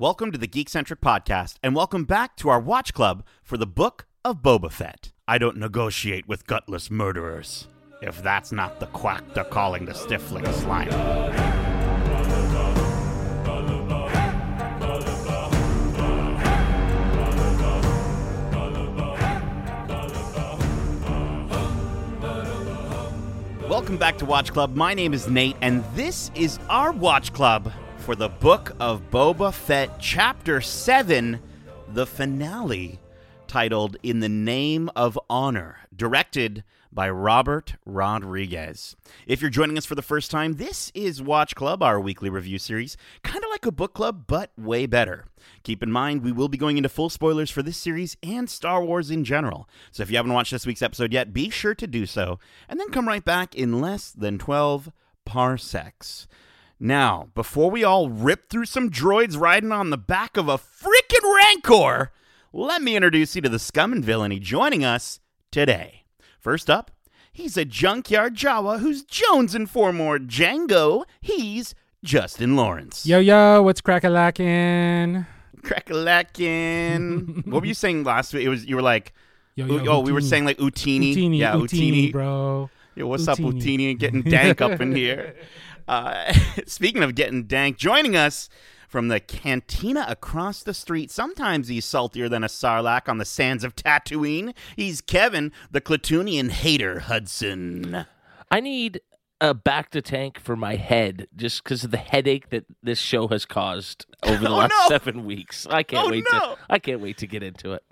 Welcome to the Geekcentric Podcast, and welcome back to our watch club for the Book of Boba Fett. I don't negotiate with gutless murderers. If that's not the quack they're calling the Stifling Slime. Welcome back to Watch Club. My name is Nate, and this is our Watch Club for the Book of Boba Fett, Chapter 7, the finale, titled In the Name of Honor, directed by Robert Rodriguez. If you're joining us for the first time, this is Watch Club, our weekly review series, kind of like a book club, but way better. Keep in mind, we will be going into full spoilers for this series and Star Wars in general. So if you haven't watched this week's episode yet, be sure to do so, and then come right back in less than 12 parsecs. Now, before we all rip through some droids riding on the back of a freaking Rancor, let me introduce you to the scum and villainy joining us today. First up, he's a junkyard Jawa who's jonesing for more Jango. He's Justin Lawrence. Yo yo, what's crackalackin'? Crackalackin. what were you saying last week? It was you were like, Yo, oh, yo, oh, we were saying like Utinni. Utinni, yeah, Utinni, bro. Yo, what's up, Utinni. Utinni? Getting dank up in here. Uh, speaking of getting dank, joining us from the cantina across the street. Sometimes he's saltier than a sarlacc on the sands of Tatooine. He's Kevin, the Klatooinian hater Hudson. I need a back to tank for my head just because of the headache that this show has caused over the Oh, last no. seven weeks. I can't Oh, wait no. to I can't wait to get into it.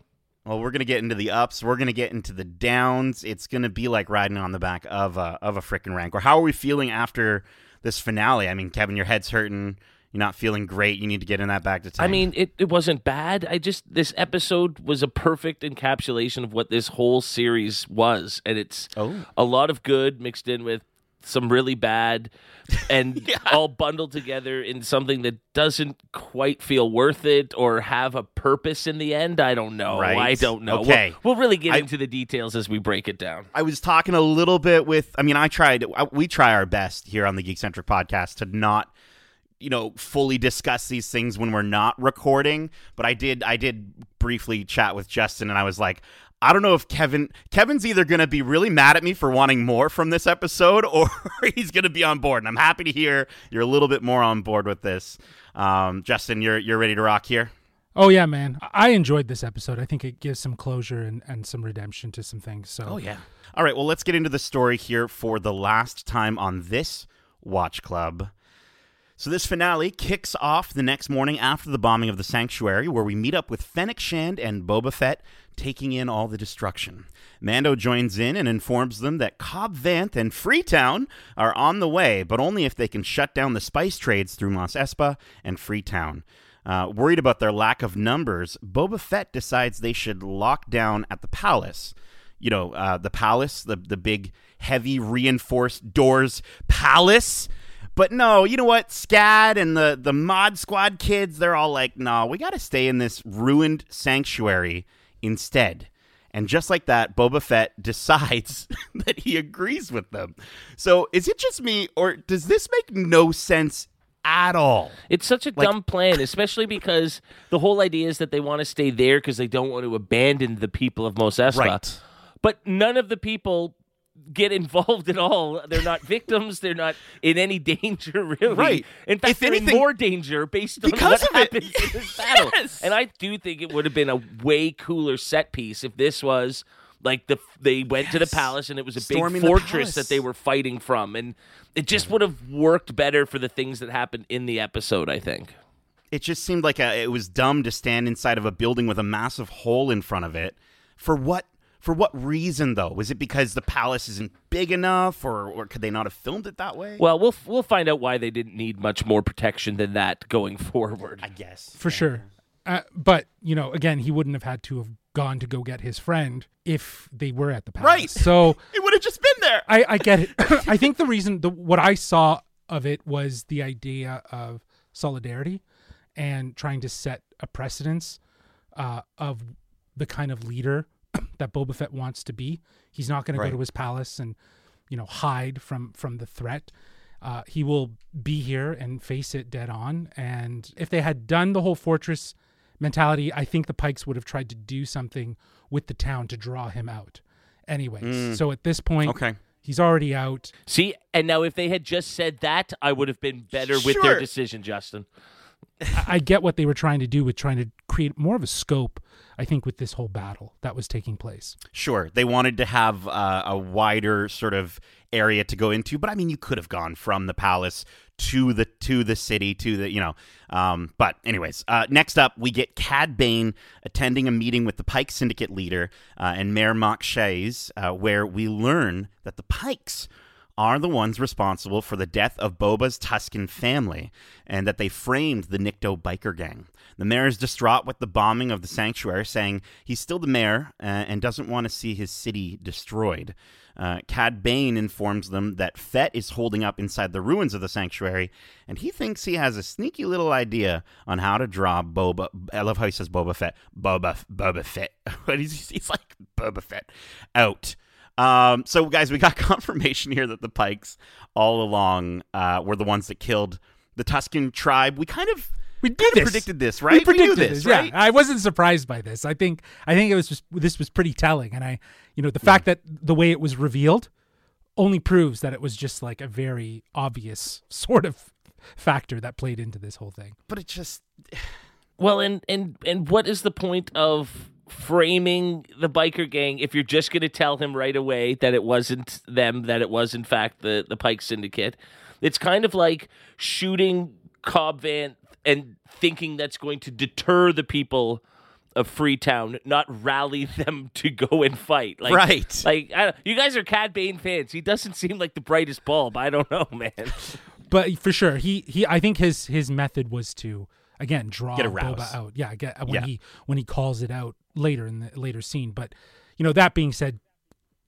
Well, we're gonna get into the ups. We're gonna get into the downs. It's gonna be like riding on the back of a of a freaking rancor. How are we feeling after this finale? I mean, Kevin, your head's hurting. You're not feeling great. You need to get in that bacta tank. I mean, it, it wasn't bad. I just this episode was a perfect encapsulation of what this whole series was, and it's Oh. a lot of good mixed in with some really bad, and Yeah. all bundled together in something that doesn't quite feel worth it or have a purpose in the end. I don't know. Right. I don't know. We'll- Okay. we'll, really get I- into the details as we break it down. I was talking a little bit with. I mean, I tried. I- We try our best here on the Geekcentric podcast to not, you know, fully discuss these things when we're not recording. But I did. I did briefly chat with Justin, and I was like. I don't know if Kevin Kevin's either going to be really mad at me for wanting more from this episode or he's going to be on board. And I'm happy to hear you're a little bit more on board with this. Um, Justin, you're you're ready to rock here. Oh yeah, man. I enjoyed this episode. I think it gives some closure and, and some redemption to some things. So Oh yeah. All right, well let's get into the story here for the last time on this Watch Club. So this finale kicks off the next morning after the bombing of the sanctuary, where we meet up with Fennec Shand and Boba Fett taking in all the destruction. Mando joins in and informs them that Cobb Vanth and Freetown are on the way, but only if they can shut down the spice trades through Mos Espa and Freetown. Uh, worried about their lack of numbers, Boba Fett decides they should lock down at the palace you know, uh, the palace, the the big, heavy, reinforced doors palace. But no, you know what? Skad and the the Mod Squad kids, they're all like, no, we got to stay in this ruined sanctuary instead. And just like that, Boba Fett decides that he agrees with them. So is it just me, or does this make no sense at all? It's such a Like- dumb plan, especially because the whole idea is that they want to stay there because they don't want to abandon the people of Mos Espa. Right. But none of the people get involved at all. They're not victims. They're not in any danger, really. Right. In fact, If they're anything- in more danger based on Because what of it. in this battle. Yes. And I do think it would have been a way cooler set piece if this was like the they went to the palace and it was a Storming big fortress palace. that they were fighting from and it just would have worked better for the things that happened in the episode i think it just seemed like a, it was dumb to stand inside of a building with a massive hole in front of it. For what? For what reason though? Was it because the palace isn't big enough, or or could they not have filmed it that way? well we'll we'll find out why they didn't need much more protection than that going forward I guess for sure. Uh, but you know, again, he wouldn't have had to have gone to go get his friend if they were at the palace. Right. So it would have just been there. I, I get it. I think the reason, the, what I saw of it was the idea of solidarity and trying to set a precedence uh, of the kind of leader that Boba Fett wants to be. He's not going to go to his palace and you know hide from from the threat. uh, he will be here and face it dead on. And if they had done the whole fortress mentality, I think the Pikes would have tried to do something with the town to draw him out. Anyways, so at this point, Okay. he's already out. See, and now if they had just said that, I would have been better with their decision, Justin. I I get what they were trying to do with trying to create more of a scope. I think with this whole battle that was taking place. Sure, they wanted to have uh, a wider sort of area to go into, but I mean, you could have gone from the palace to the to the city to the you know. Um, but anyways, uh, next up we get Cad Bane attending a meeting with the Pike Syndicate leader uh, and Mayor Mok Shaiz, uh, where we learn that the Pikes are the ones responsible for the death of Boba's Tuscan family, and that they framed the Nikto biker gang. The mayor is distraught with the bombing of the sanctuary, saying he's still the mayor uh, and doesn't want to see his city destroyed. Uh, Cad Bane informs them that Fett is holding up inside the ruins of the sanctuary, and he thinks he has a sneaky little idea on how to draw Boba. I love how he says Boba Fett. Boba Boba Fett. But he's, he's like Boba Fett out. Um, so, guys, we got confirmation here that the Pikes all along uh, were the ones that killed the Tuscan tribe. We kind of We did kind of this. predicted this, We right? predicted knew this, yeah. right? I wasn't surprised by this. I think I think it was just this was pretty telling, and I, you know, the fact that the way it was revealed only proves that it was just like a very obvious sort of factor that played into this whole thing. But it just Well, and and and what is the point of framing the biker gang if you're just going to tell him right away that it wasn't them, that it was in fact the the Pike Syndicate? It's kind of like shooting Cobb Vanth and thinking that's going to deter the people of Freetown, not rally them to go and fight. Like, Right. Like I don't, you guys are Cad Bane fans. He doesn't seem like the brightest bulb. I don't know, man. But for sure, he he I think his his method was to again draw Get a Boba out. Yeah, get uh, when Yeah. he when he calls it out later in the later scene. But you know that being said,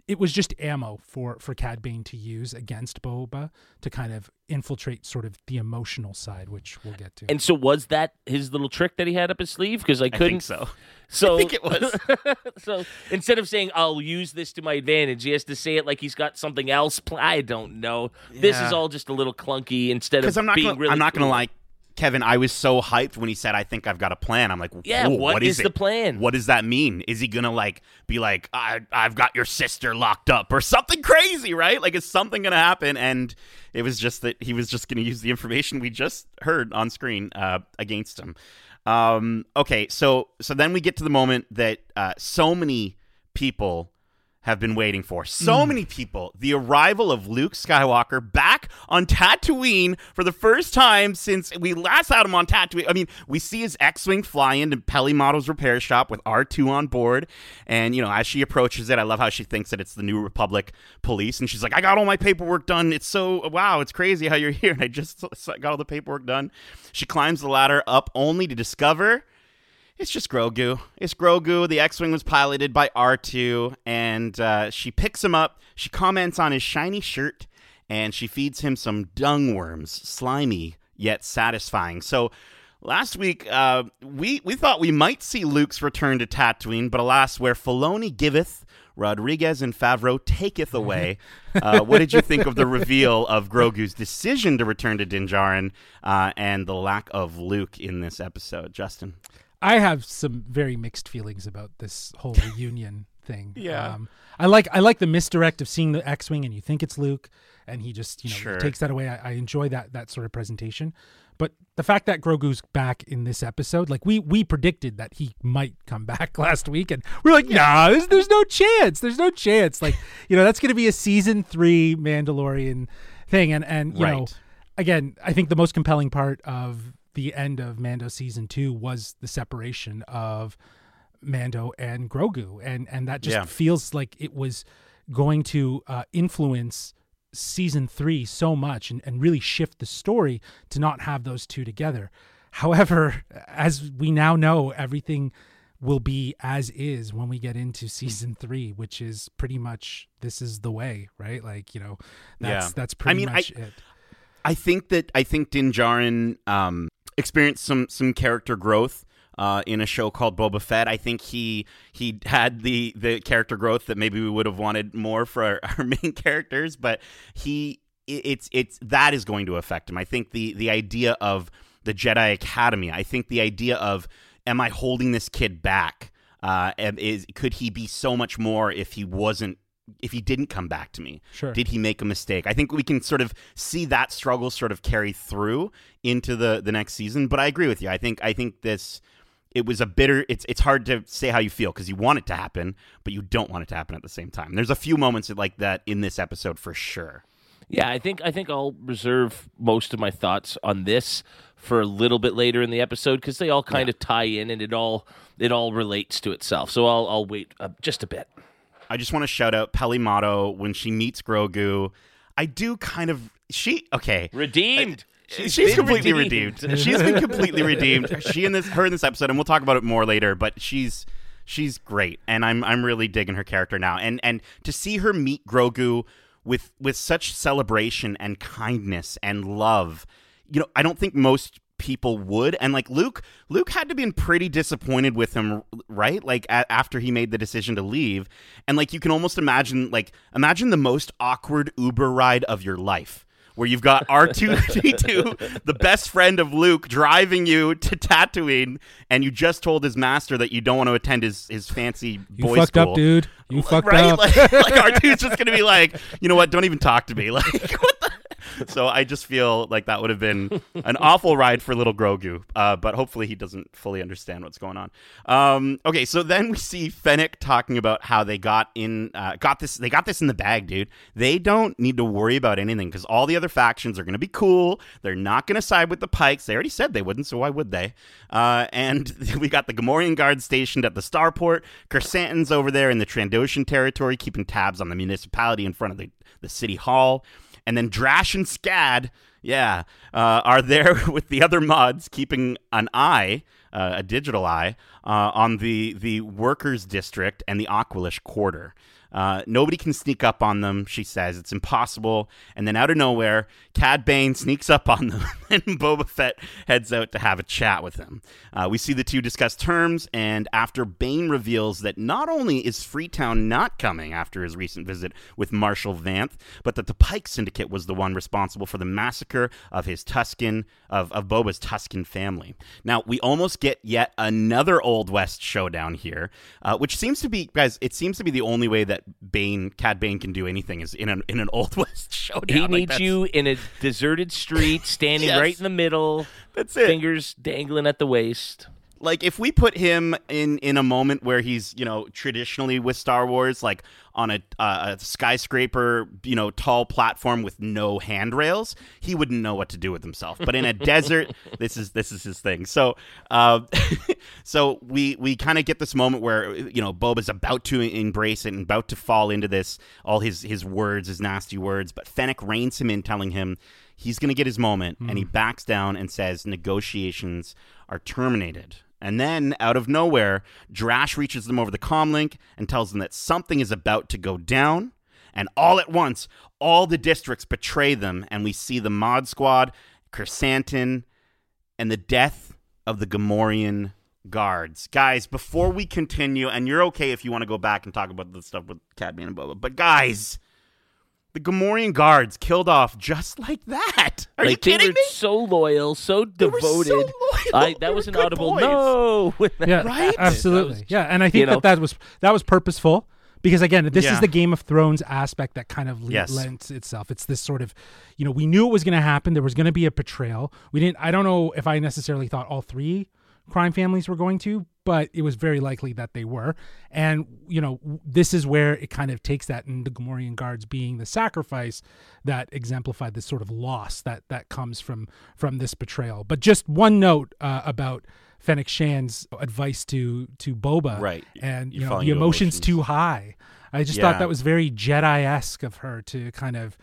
it was just ammo for for Cad Bane to use against Boba to kind of infiltrate sort of the emotional side, which we'll get to. And so was that his little trick that he had up his sleeve? Because I I couldn't. think so. So I think it was. so instead of saying I'll use this to my advantage, he has to say it like he's got something else. Pl- I don't know. This is all just a little clunky. Instead of Because I'm not being gonna, really, I'm not gonna cool. lie, Kevin. I was so hyped when he said, "I think I've got a plan." I'm like, Yeah, what what is is, the plan? What does that mean? Is he gonna like be like, I, "I've got your sister locked up" or something crazy, right? Like, is something gonna happen? And it was just that he was just gonna use the information we just heard on screen uh, against him. Um, okay, so so then we get to the moment that uh, so many people have been waiting for. So mm. many people. The arrival of Luke Skywalker back on Tatooine for the first time since we last had him on Tatooine. I mean, we see his X-wing fly into Peli Motto's repair shop with R2 on board, and you know, as she approaches it, I love how she thinks that it's the New Republic police, and she's like, "I got all my paperwork done. It's so wow, it's crazy how you're here." And I just got all the paperwork done. She climbs the ladder up only to discover it's just Grogu. It's Grogu. The X Wing was piloted by R2, and uh, she picks him up. She comments on his shiny shirt, and she feeds him some dung worms, slimy yet satisfying. So. Last week, uh, we we thought we might see Luke's return to Tatooine, but alas, where Filoni giveth, Rodriguez and Favreau taketh away. Uh, what did you think of the reveal of Grogu's decision to return to Din Djarin uh, and the lack of Luke in this episode, Justin? I have some very mixed feelings about this whole reunion thing. Yeah. Um, I like I like the misdirect of seeing the X-wing and you think it's Luke, and he just you know Sure. takes that away. I, I enjoy that that sort of presentation, but the fact that Grogu's back in this episode, like we we predicted that he might come back last week, and we're like, nah, there's, there's no chance. There's no chance. Like you know that's going to be a season three Mandalorian thing, and and you know again, I think the most compelling part of the end of Mando season two was the separation of Mando and Grogu, and and that just Yeah. feels like it was going to uh, influence season three so much and, and really shift the story to not have those two together. However, as we now know, everything will be as is when we get into season three, which is pretty much this is the way, right? Like you know, that's Yeah. that's I pretty mean, I- much it. I think that I think Din Djarin um, experienced some some character growth uh, in a show called Boba Fett. I think he he had the the character growth that maybe we would have wanted more for our, our main characters, but he it, it's it's that is going to affect him. I think the the idea of the Jedi Academy. I think the idea of am I holding this kid back? Uh, is could he be so much more if he wasn't if he didn't come back to me? Sure. Did he make a mistake? I think we can sort of see that struggle sort of carry through into the the next season. But I agree with you. I think I think this it was a bitter it's it's hard to say how you feel because you want it to happen but you don't want it to happen at the same time there's a few moments like that in this episode for sure Yeah, I think I think I'll reserve most of my thoughts on this for a little bit later in the episode because they all kind of tie in and it all it all relates to itself. So I'll I'll wait uh, just a bit. I just want to shout out Peli Motto when she meets grogu i do kind of she okay Redeemed. She's, been completely redeemed. she's been completely redeemed. She in this, her in this episode, and we'll talk about it more later. But she's she's great, and I'm I'm really digging her character now. And and to see her meet Grogu with with such celebration and kindness and love, you know, I don't think most people would. And like Luke, Luke had to been pretty disappointed with him, right? Like a- after he made the decision to leave, and like you can almost imagine, like imagine the most awkward Uber ride of your life where you've got R2D2, the best friend of Luke, driving you to Tatooine, and you just told his master that you don't want to attend his, his fancy You boy fucked school. up, dude. You fucked right? up. Like, like R2's just gonna be like, you know what? Don't even talk to me. Like, what the? So I just feel like that would have been an awful ride for little Grogu. Uh, but hopefully he doesn't fully understand what's going on. Um, okay, so then we see Fennec talking about how they got in, uh, got this, they got this in the bag, dude. They don't need to worry about anything because all the other factions are gonna be cool. They're not gonna side with the Pikes. They already said they wouldn't, so why would they? Uh, and we got the Gamorrean guards stationed at the starport. Krrsantan's over there in the Trandoshan territory, keeping tabs on the municipality in front of the, the city hall. And then Drash and Skad, yeah, uh, are there with the other mods, keeping an eye, uh, a digital eye, uh, on the the workers' district and the Aqualish quarter. Uh, nobody can sneak up on them, she says. It's impossible. And then out of nowhere, Cad Bane sneaks up on them, and Boba Fett heads out to have a chat with him. Uh, we see the two discuss terms, and after Bane reveals that not only is Freetown not coming after his recent visit with Marshal Vanth, but that the Pike Syndicate was the one responsible for the massacre of his Tuscan, of, of Boba's Tuscan family. Now, we almost get yet another Old West showdown here, uh, which seems to be, guys, it seems to be the only way that Bane, Cad Bane can do anything is in an, in an Old West showdown. He Like, needs that's- you in a deserted street, standing Yes. right in the middle, That's it. fingers dangling at the waist. Like if we put him in in a moment where he's you know traditionally with Star Wars like on a, uh, a skyscraper you know tall platform with no handrails he wouldn't know what to do with himself. But in a desert this is this is his thing. So uh, so we we kind of get this moment where you know Boba's about to embrace it and about to fall into this all his his words his nasty words. But Fennec reins him in telling him he's going to get his moment and he backs down and says negotiations are terminated and then, out of nowhere, Drash reaches them over the comlink and tells them that something is about to go down. And all at once, all the districts betray them, and we see the Mod Squad, Krrsantan, and the death of the Gamorrean guards. Guys, before we continue, and you're okay if you want to go back and talk about the stuff with Cad Bane and Boba, but guys, the Gamorrean guards killed off just like that. Are like you kidding they were me? so loyal, so They were so devoted. loyal. I, They that was were an good audible boys. no. yeah, Right? Absolutely. That was- yeah, and I think you know. that that was that was purposeful because again, this Yeah. is the Game of Thrones aspect that kind of Yes. lends itself. It's this sort of, you know, we knew it was going to happen. There was going to be a betrayal. We didn't. I don't know if I necessarily thought all three crime families were going to, but it was very likely that they were. And you know, this is where it kind of takes that, and the Gamorrean guards being the sacrifice that exemplified this sort of loss that that comes from from this betrayal. But just one note uh, about. Fennec Shand's advice to to Boba, Right. And you You're know the emotions, emotions. too high. I just Yeah. thought that was very Jedi esque of her to kind of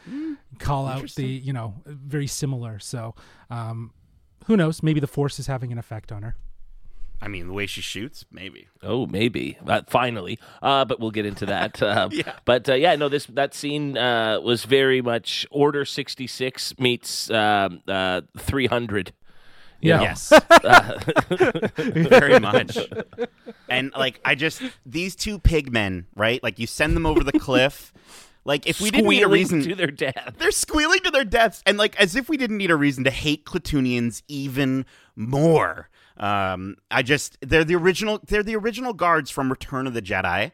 call out the you know very similar. So um, who knows? Maybe the Force is having an effect on her. I mean, the way she shoots, maybe. Oh, maybe. Uh, finally. Uh, but we'll get into that. Uh, Yeah. But uh, yeah, no, this that scene uh, was very much Order 66 meets um, uh, 300. Yeah. know? Yes. Very much. And like I just these two pigmen, right? Like you send them over the cliff. Like if we didn't need a reason to their death. they're squealing to their deaths, and like as if we didn't need a reason to hate Klatooinians even more. Um, I just they're the original they're the original guards from Return of the Jedi,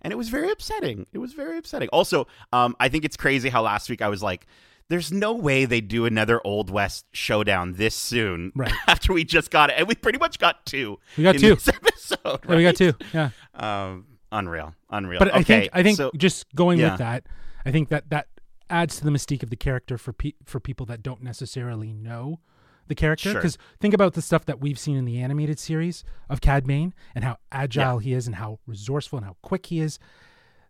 and it was very upsetting. It was very upsetting. Also, um, I think it's crazy how last week I was like. There's no way they do another Old West showdown this soon Right. after we just got it. And we pretty much got two. We got two. Episode, Yeah, we got two. Yeah. Um, unreal, unreal. But I think I think so- just going yeah. with that, I think that that adds to the mystique of the character for pe- for people that don't necessarily know the character. Sure. Because think about the stuff that we've seen in the animated series of Cad Bane and how agile he is and how resourceful and how quick he is.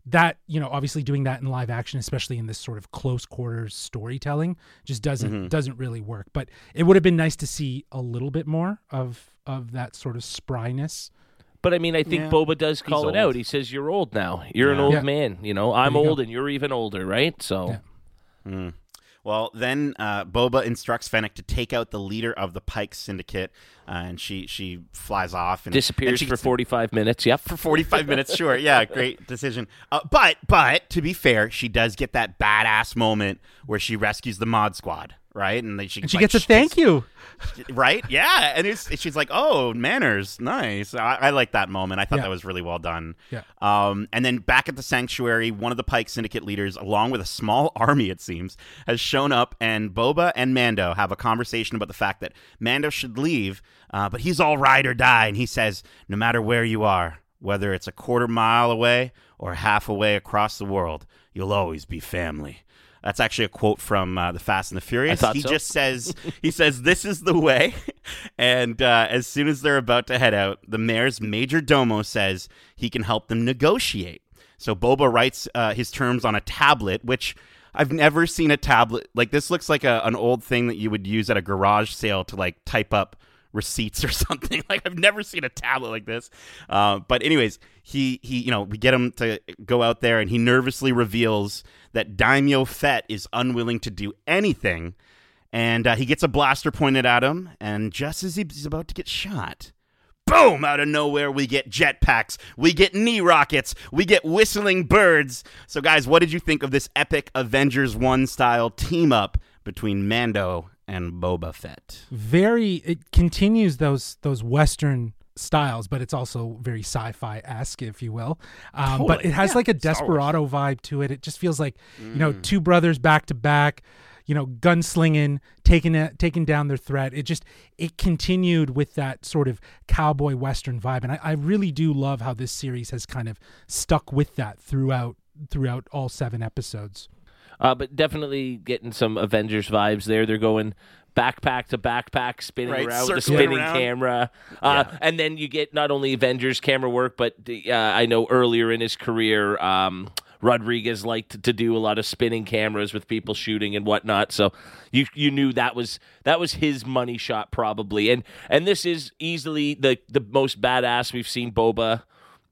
That you know, obviously doing that in live action, especially in this sort of close quarters storytelling, just doesn't Mm-hmm. doesn't really work. But it would have been nice to see a little bit more of of that sort of spryness. But I mean, I think Yeah. Boba does call it old. out. He says, "You're old now. You're an old Yeah. man. You know, I'm you old, go. and you're even older, right?" So, Yeah. Well, then uh, Boba instructs Fennec to take out the leader of the Pike Syndicate, uh, and she she flies off and disappears and she for 45 minutes. Yep. for 45 minutes. Sure, yeah, great decision. Uh, but but to be fair, she does get that badass moment where she rescues the Mod Squad, right? And then she And she like, gets a thank you. right? Yeah, and it's, she's like, "Oh, manners, nice." I, I like that moment. I thought Yeah. that was really well done. Yeah. Um, and then back at the sanctuary, one of the Pike Syndicate leaders, along with a small army, it seems, has shown up, and Boba and Mando have a conversation about the fact that Mando should leave, uh, but he's all ride or die, and he says, "No matter where you are, whether it's a quarter mile away or half away across the world, you'll always be family." That's actually a quote from uh, the Fast and the Furious. he so. just says he says this is the way and uh, as soon as they're about to head out the mayor's major domo says he can help them negotiate so boba writes uh, his terms on a tablet which i've never seen a tablet like this looks like a, an old thing that you would use at a garage sale to like type up receipts or something like i've never seen a tablet like this uh, but anyways he he you know we get him to go out there and he nervously reveals that daimyo fett is unwilling to do anything. And uh, he gets a blaster pointed at him and just as he's about to get shot boom out of nowhere we get jetpacks we get knee rockets we get whistling birds. So guys what did you think of this epic avengers 1 style team up between mando and boba fett? Very it continues those those western styles but it's also very sci-fi-esque if you will. Um, but it has yeah, like a desperado vibe to it. It just feels like you know Mm. two brothers back to back you know gunslinging taking it taking down their threat. It just it continued with that sort of cowboy western vibe. And I, I really do love how this series has kind of stuck with that throughout throughout all seven episodes. Uh, but definitely getting some Avengers vibes there. They're going backpack to backpack, spinning Right, around with the spinning around. camera. Uh, And then you get not only Avengers camera work, but uh, I know earlier in his career, um, Rodriguez liked to do a lot of spinning cameras with people shooting and whatnot. So you you knew that was that was his money shot probably. And and this is easily the the most badass we've seen Boba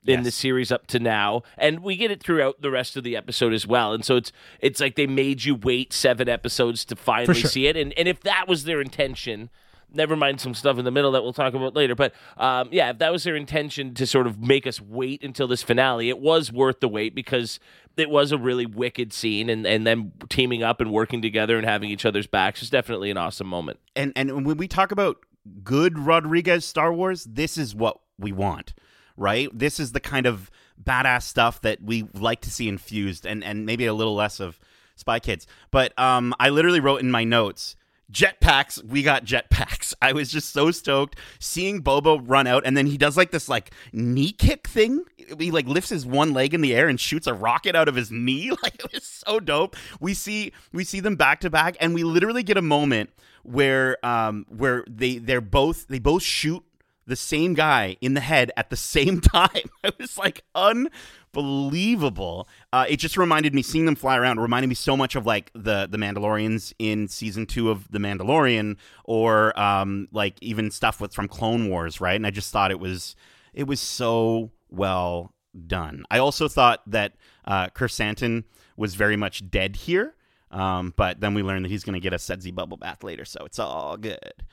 in Yes. the series up to now and we get it throughout the rest of the episode as well and so it's it's like they made you wait seven episodes to finally sure. see it and and if that was their intention never mind some stuff in the middle that we'll talk about later but um, yeah if that was their intention to sort of make us wait until this finale it was worth the wait because it was a really wicked scene and and them teaming up and working together and having each other's backs is definitely an awesome moment and and when we talk about good Rodriguez Star Wars, this is what we want, right? This is the kind of badass stuff that we like to see infused, and and maybe a little less of Spy Kids. But um, I literally wrote in my notes. Jetpacks, we got jetpacks. I was just so stoked seeing Bobo run out, and then he does like this like knee kick thing. He like lifts his one leg in the air and shoots a rocket out of his knee. Like it was so dope. We see we see them back to back, and we literally get a moment where um where they they're both they both shoot the same guy in the head at the same time. It was like unbelievable. Uh, it just reminded me seeing them fly around reminded me so much of like the the Mandalorians in season two of the Mandalorian, or um like even stuff with from Clone Wars, right? And I just thought it was it was so well done. I also thought that uh, Krrsantan was very much dead here. Um, but then we learned that he's going to get a Sedzi bubble bath later, so it's all good.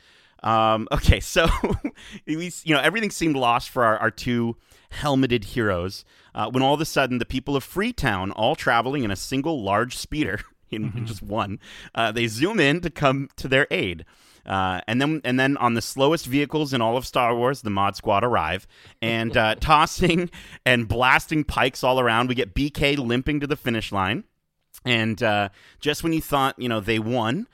Um, okay, so we, you know, everything seemed lost for our, our two helmeted heroes uh, when all of a sudden the people of Freetown, all traveling in a single large speeder, in, in just one, uh, they zoom in to come to their aid. Uh, and then, and then, on the slowest vehicles in all of Star Wars, the Mod Squad arrive, and uh, tossing and blasting pikes all around. We get BK limping to the finish line, and uh, just when you thought you know they won,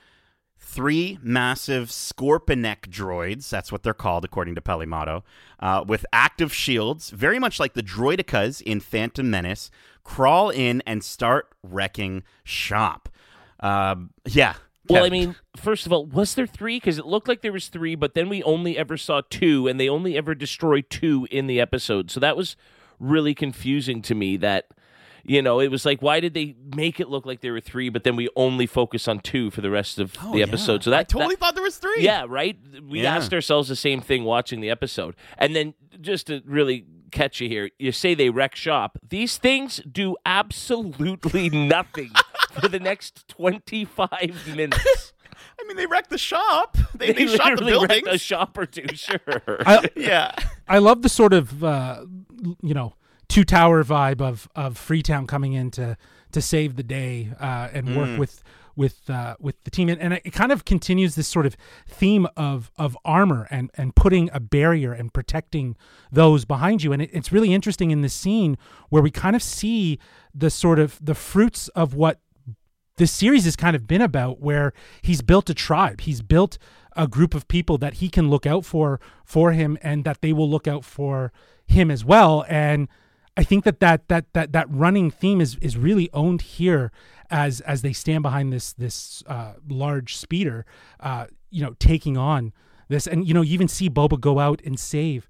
three massive Scorpenek droids, that's what they're called according to Peli Motto, uh, with active shields, very much like the droidekas in Phantom Menace, crawl in and start wrecking shop. Uh, yeah. Well, I mean, first of all, was there three? Because it looked like there was three, but then we only ever saw two, and they only ever destroyed two in the episode. So that was really confusing to me. That you know, it was like, why did they make it look like there were three, but then we only focus on two for the rest of Oh, the yeah. episode? So that I totally that- thought there was three. yeah, right. We Yeah. asked ourselves the same thing watching the episode, and then just to really catch you here, you say they wreck shop. These things do absolutely nothing for the next twenty-five minutes. I mean, they wrecked the shop. They, they, shot the literally wrecked buildings. a shop or two. Sure. I, yeah. I love the sort of uh, you know two tower vibe of of Freetown coming in to to save the day uh, and Mm. work with with uh, with the team, and, and it kind of continues this sort of theme of of armor and and putting a barrier and protecting those behind you, and it, it's really interesting in this scene where we kind of see the sort of the fruits of what this series has kind of been about where he's built a tribe. He's built a group of people that he can look out for for him and that they will look out for him as well. And i think that that that that, that running theme is is really owned here as as they stand behind this this uh, large speeder uh, you know taking on this and you know you even see boba go out and save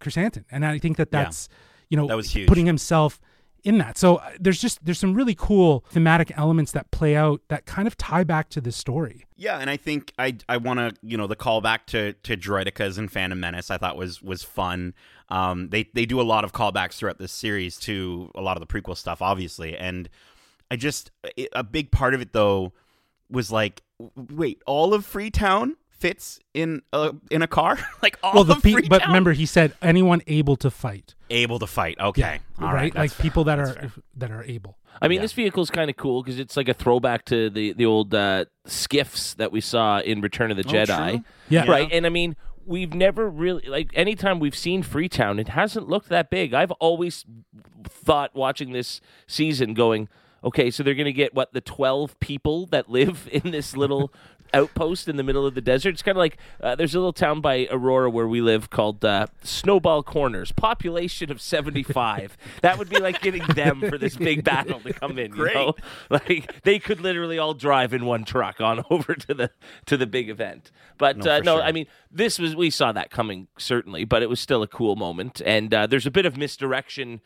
chrysanthemum and i think that Yeah. that's you know That was huge. putting himself in that. So uh, there's just there's some really cool thematic elements that play out that kind of tie back to the story. Yeah, and I think I I want to you know the callback to to droidekas and Phantom Menace I thought was was fun. Um, they they do a lot of callbacks throughout this series to a lot of the prequel stuff, obviously, and I just it, a big part of it though was like, wait, all of Freetown fits in a in a car, like all well, the of pe- Freetown but remember he said anyone able to fight, able to fight. Okay, all right? right, like fair. people that That's are fair. that are able. I mean, Yeah. this vehicle's kind of cool because it's like a throwback to the the old uh, skiffs that we saw in Return of the Oh, Jedi. true. Yeah. Right. And I mean, we've never really like anytime we've seen Freetown, it hasn't looked that big. I've always thought watching this season going, okay, so they're going to get what the 12 people that live in this little outpost in the middle of the desert. It's kind of like uh, there's a little town by Aurora where we live called uh, Snowball Corners, population of 75. that would be like getting them for this big battle to come in, Great. you know? Like they could literally all drive in one truck on over to the to the big event. But No, uh, no, sure. I mean this was we saw that coming certainly, but it was still a cool moment. And uh, there's a bit of misdirection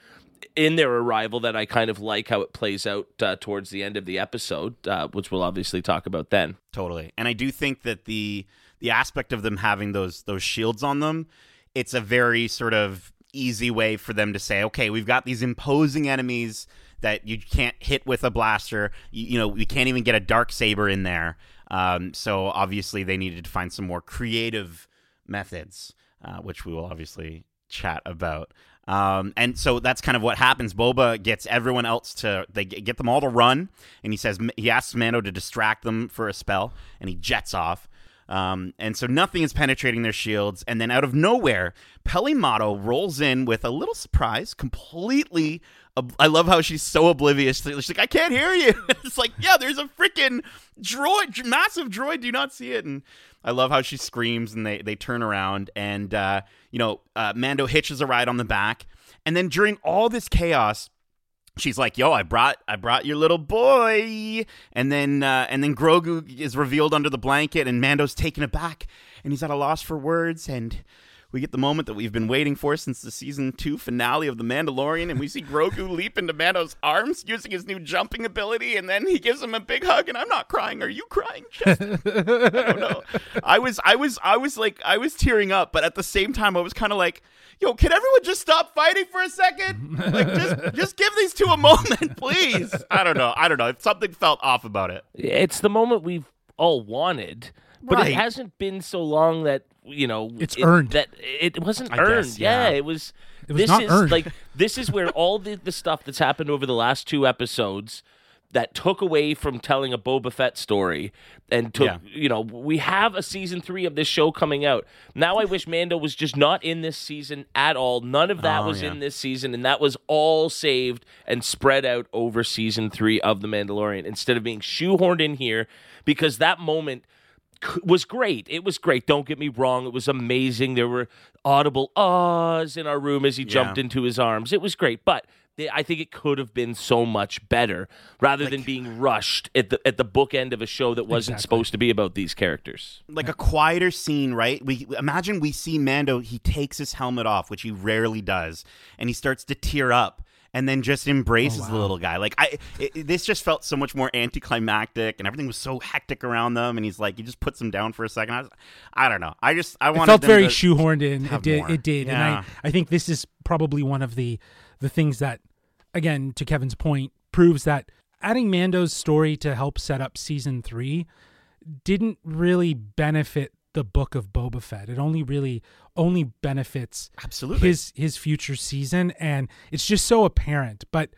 in their arrival that I kind of like how it plays out uh, towards the end of the episode, uh, which we'll obviously talk about then. Totally. And I do think that the the aspect of them having those those shields on them, it's a very sort of easy way for them to say, okay, we've got these imposing enemies that you can't hit with a blaster. You, you know, we can't even get a dark saber in there. Um, so obviously they needed to find some more creative methods, uh, which we will obviously chat about. Um, and so that's kind of what happens. Boba gets everyone else to they get them all to run, and he says he asks Mando to distract them for a spell, and he jets off. Um, and so nothing is penetrating their shields, and then out of nowhere, Peli Motto rolls in with a little surprise, completely. ob- I love how she's so oblivious. She's like, "I can't hear you." it's like, yeah, there's a freaking droid, massive droid. Do you not see it? And I love how she screams, and they they turn around, and uh, you know, uh, Mando hitches a ride on the back, and then during all this chaos, she's like, "Yo, I brought I brought your little boy," and then uh, and then Grogu is revealed under the blanket, and Mando's taken aback, and he's at a loss for words, and. We get the moment that we've been waiting for since the season two finale of The Mandalorian, and we see Grogu leap into Mando's arms using his new jumping ability, and then he gives him a big hug. And I'm not crying. Are you crying? Just I don't know. I was, I was, I was like, I was tearing up, but at the same time, I was kind of like, "Yo, can everyone just stop fighting for a second? Like, just, just give these two a moment, please." I don't know. I don't know. If something felt off about it. It's the moment we've all wanted. But Right. it hasn't been so long that you know It's it- earned. That it wasn't I earned. guess, yeah. yeah. it was. It was this not is earned. like this is where all the the stuff that's happened over the last two episodes that took away from telling a Boba Fett story and took Yeah. you know we have a season three of this show coming out now. I wish Mando was just not in this season at all. None of that Oh, was yeah. in this season, and that was all saved and spread out over season three of The Mandalorian instead of being shoehorned in here because that moment was great. It was great. Don't get me wrong. It was amazing. There were audible ahs in our room as he jumped Yeah. into his arms. It was great, but I think it could have been so much better rather than being rushed at the at the bookend of a show that wasn't supposed to be about these characters. like a quieter scene, right? We imagine we see Mando. He takes his helmet off, which he rarely does, and he starts to tear up, and then just embraces oh, the little guy. Like I, it, it- this just felt so much more anticlimactic, and everything was so hectic around them. And he's like, he just puts him down for a second. I, was, I don't know. I just, I It wanted felt very shoehorned in. It did. more. It did, Yeah. and I I think this is probably one of the the things that, again, to Kevin's point, proves that adding Mando's story to help set up season three didn't really benefit the book of Boba Fett. It only really only benefits Absolutely. his his future season, and it's just so apparent. But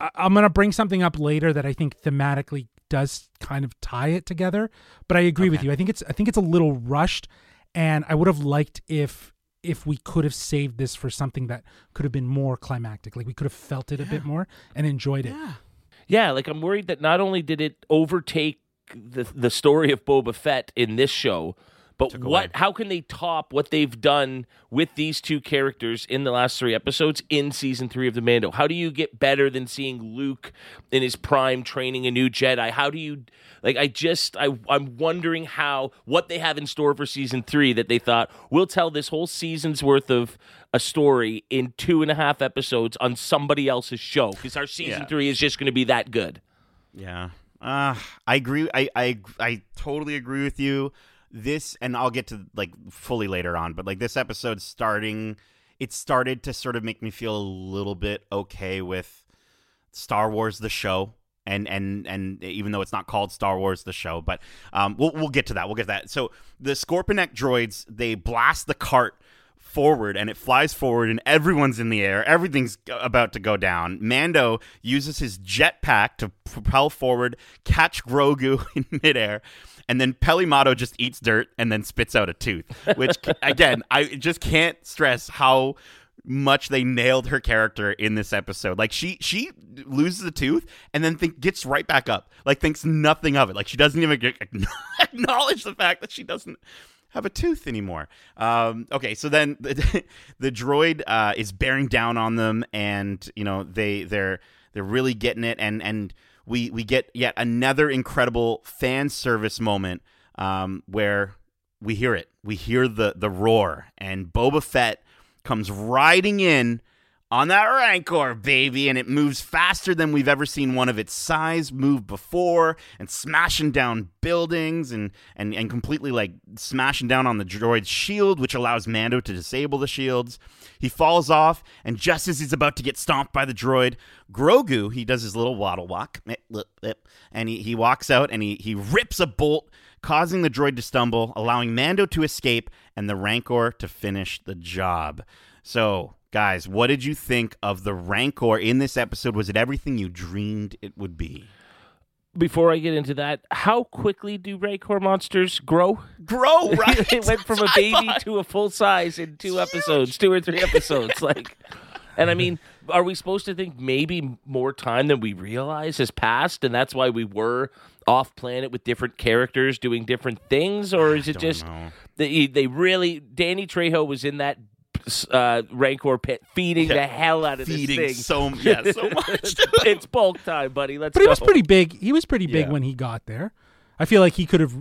I, I'm gonna bring something up later that I think thematically does kind of tie it together. But I agree with you. I think it's I think it's a little rushed, and I would have liked if if we could have saved this for something that could have been more climactic. Like we could have felt it a bit more and enjoyed it. yeah. Yeah, like I'm worried that not only did it overtake the the story of Boba Fett in this show, but what away. how can they top what they've done with these two characters in the last 3 episodes in season 3 of the Mando? How do you get better than seeing Luke in his prime training a new Jedi? How do you like I just I I'm wondering how what they have in store for season 3 that they thought we'll tell this whole season's worth of a story in two and a half episodes on somebody else's show because our season Yeah. three is just going to be that good. Yeah. Uh, I agree. I, I I totally agree with you. This, and I'll get to like fully later on, but like this episode starting, it started to sort of make me feel a little bit okay with Star Wars the show. And, and and even though it's not called Star Wars the show, but um, we'll we'll get to that. We'll get to that. So the Scorpenek droids they blast the cart forward and it flies forward and everyone's in the air. Everything's about to go down. Mando uses his jetpack to propel forward, catch Grogu in midair, and then Peli Motto just eats dirt and then spits out a tooth. Which again, I just can't stress how much they nailed her character in this episode. Like she she loses a tooth and then think gets right back up. Like thinks nothing of it. Like she doesn't even acknowledge the fact that she doesn't have a tooth anymore. Um, okay, so then the, the droid uh, is bearing down on them, and you know they they're they're really getting it, and and we we get yet another incredible fan service moment um, where we hear it, we hear the the roar, and Boba Fett comes riding in on that Rancor, baby, and it moves faster than we've ever seen one of its size move before, and smashing down buildings and and and completely like smashing down on the droid's shield, which allows Mando to disable the shields. He falls off, and just as he's about to get stomped by the droid, Grogu he does his little waddle walk, eh, and he he walks out and he he rips a bolt. Causing the droid to stumble, allowing Mando to escape, and the Rancor to finish the job. So, guys, what did you think of the Rancor in this episode? Was it everything you dreamed it would be? Before I get into that, how quickly do Rancor monsters grow? Grow, right? it went from a baby to a full size in two episodes, two or three episodes. Like, and I mean, are we supposed to think maybe more time than we realize has passed, and that's why we were off planet with different characters doing different things, or is it just know. they they really Danny Trejo was in that uh, Rancor pit feeding Yeah. the hell out of Feeding this thing. so yeah, so much. it's bulk time, buddy. Let's But go. he was pretty big. He was pretty big Yeah. when he got there. I feel like he could have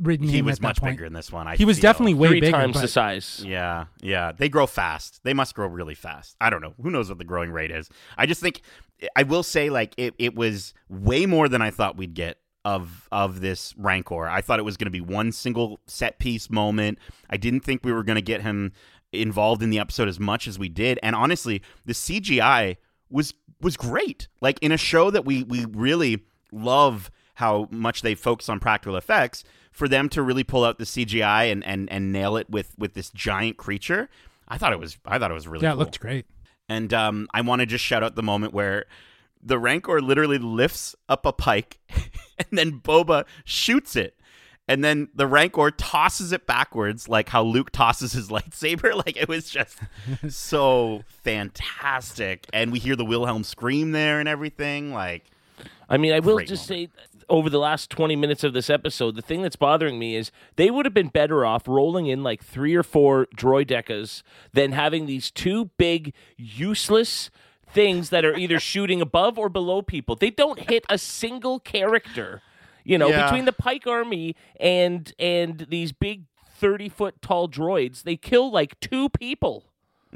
ridden he him was at much that point. bigger in this one. I He was feel. definitely way three bigger. times but the size. Yeah, yeah. They grow fast. They must grow really fast. I don't know. Who knows what the growing rate is? I just think I will say like it, it was way more than I thought we'd get of of this Rancor. I thought it was going to be one single set piece moment. I didn't think we were going to get him involved in the episode as much as we did. And honestly, the CGI was was great. Like in a show that we we really love how much they focus on practical effects for them to really pull out the CGI and, and, and nail it with, with this giant creature, I thought it was I thought it was really Yeah, it looked great. And um, I want to just shout out the moment where the Rancor literally lifts up a pike and then Boba shoots it. And then the Rancor tosses it backwards, like how Luke tosses his lightsaber. Like it was just so fantastic. And we hear the Wilhelm scream there and everything. Like, I mean, I will just say over the last 20 minutes of this episode, the thing that's bothering me is they would have been better off rolling in like three or four droidekas than having these two big, useless things that are either shooting above or below people. They don't hit a single character. You know, Yeah. between the Pike Army and and these big 30 foot tall droids, they kill like two people.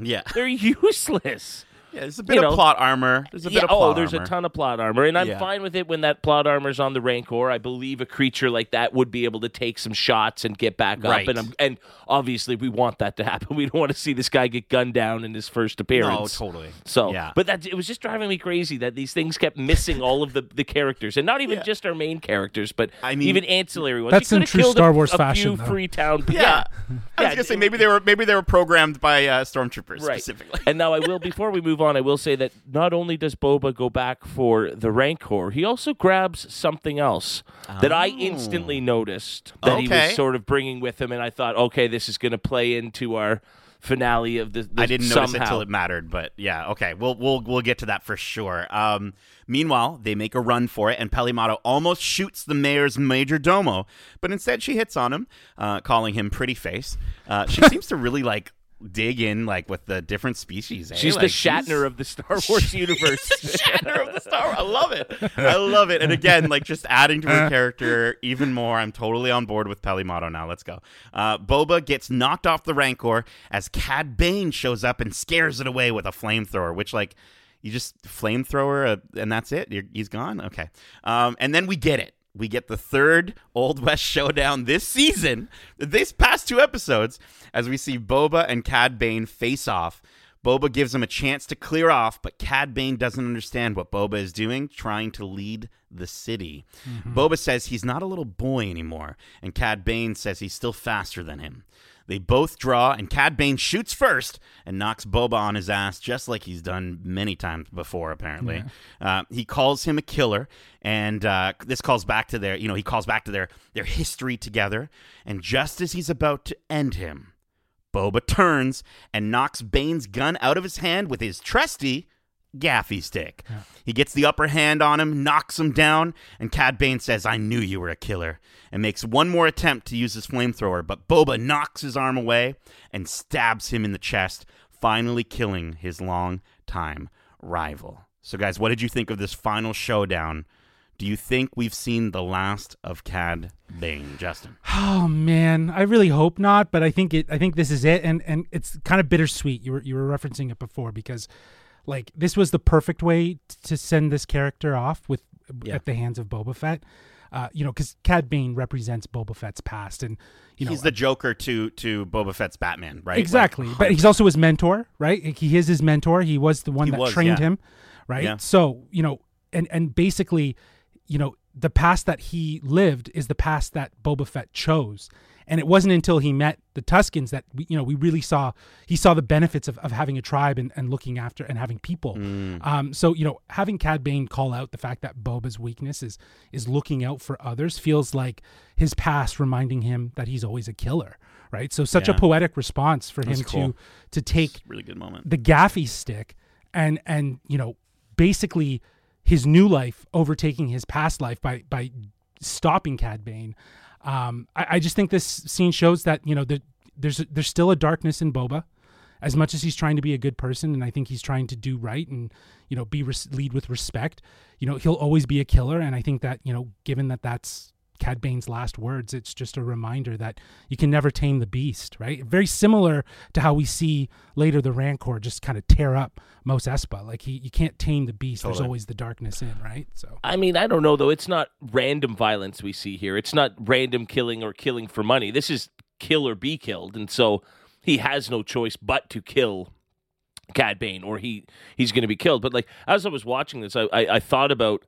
yeah. They're useless. Yeah, there's a bit You of know- plot armor. There's a bit Yeah, of plot oh, there's armor. a ton of plot armor, and I'm Yeah. fine with it when that plot armor's on the Rancor. I believe a creature like that would be able to take some shots and get back up, and I'm, and obviously we want that to happen. We don't want to see this guy get gunned down in his first appearance. No, totally. So, Yeah. but that it was just driving me crazy that these things kept missing all of the, the characters, and not even Yeah. just our main characters, but I mean- even ancillary ones. That's in true Star a, Wars a fashion, few though. Freetown. Yeah. Yeah, I was Yeah, gonna say maybe they were maybe they were programmed by uh, stormtroopers right. specifically. And now I will, before we move on, I will say that not only does Boba go back for the Rancor, he also grabs something else that I instantly noticed that he Oh. Was sort of bringing with him, and I thought, okay, this is going to play into our finale of the. the I didn't notice it somehow. till it mattered, but yeah, okay, we'll we'll we'll get to that for sure. Um, meanwhile, they make a run for it, and Peli Motto almost shoots the mayor's major domo, but instead she hits on him, uh, calling him pretty face. Uh, she seems to really like dig in like with the different species. eh? She's Like, the Shatner of the Star Wars universe. Shatner of the Star Wars. I love it. I love it. And again, like just adding to her character even more. I'm totally on board with Peli Motto now. Let's go. Uh, Boba gets knocked off the Rancor as Cad Bane shows up and scares it away with a flamethrower, which like you just flamethrower uh, and that's it. You're, he's gone. Okay. Um, and then we get it. We get the third Old West showdown this season, this past two episodes, as we see Boba and Cad Bane face off. Boba gives him a chance to clear off, but Cad Bane doesn't understand what Boba is doing, trying to lead the city. Mm-hmm. Boba says he's not a little boy anymore, and Cad Bane says he's still faster than him. They both draw, and Cad Bane shoots first and knocks Boba on his ass, just like he's done many times before, apparently. Uh, he calls him a killer, and uh, this calls back to their, you know, he calls back to their, their history together. And just as he's about to end him, Boba turns and knocks Bane's gun out of his hand with his trusty gaffi stick. He gets the upper hand on him, knocks him down, and Cad Bane says, I knew you were a killer, and makes one more attempt to use his flamethrower, but Boba knocks his arm away and stabs him in the chest, finally killing his long-time rival. So, guys, what did you think of this final showdown? Do you think we've seen the last of Cad Bane, Justin? Oh man, I really hope not, but I think it. I think this is it, and and it's kind of bittersweet. You were you were referencing it before because, like, this was the perfect way t- to send this character off with Yeah. at the hands of Boba Fett. Uh, you know, because Cad Bane represents Boba Fett's past, and you know he's the Joker to to Boba Fett's Batman, right? Exactly. Like, but he's also his mentor, right? He is his mentor. He was the one that was, trained yeah. him, right? Yeah. So, you know, and and basically, you know, the past that he lived is the past that Boba Fett chose. And it wasn't until he met the Tuscans that we, you know, we really saw he saw the benefits of, of having a tribe and, and looking after and having people. Mm. Um, so you know, having Cad Bane call out the fact that Boba's weakness is is looking out for others feels like his past reminding him that he's always a killer, right? So such a poetic response for That's him cool. to to take really good moment. the gaffi stick and and you know basically his new life overtaking his past life by by stopping Cad Bane. Um, I, I just think this scene shows that you know that there's there's still a darkness in Boba, as much as he's trying to be a good person, and I think he's trying to do right and you know be res- lead with respect. You know he'll always be a killer, and I think that you know given that that's Cad Bane's last words, it's just a reminder that you can never tame the beast, right? Very similar to how we see later the Rancor just kind of tear up Mos Espa. Like he, you can't tame the beast. There's always the darkness in, right? So I mean, I don't know though. It's not random violence we see here. It's not random killing or killing for money. This is kill or be killed, and so he has no choice but to kill Cad Bane, or he he's going to be killed. But like as I was watching this, I I, I thought about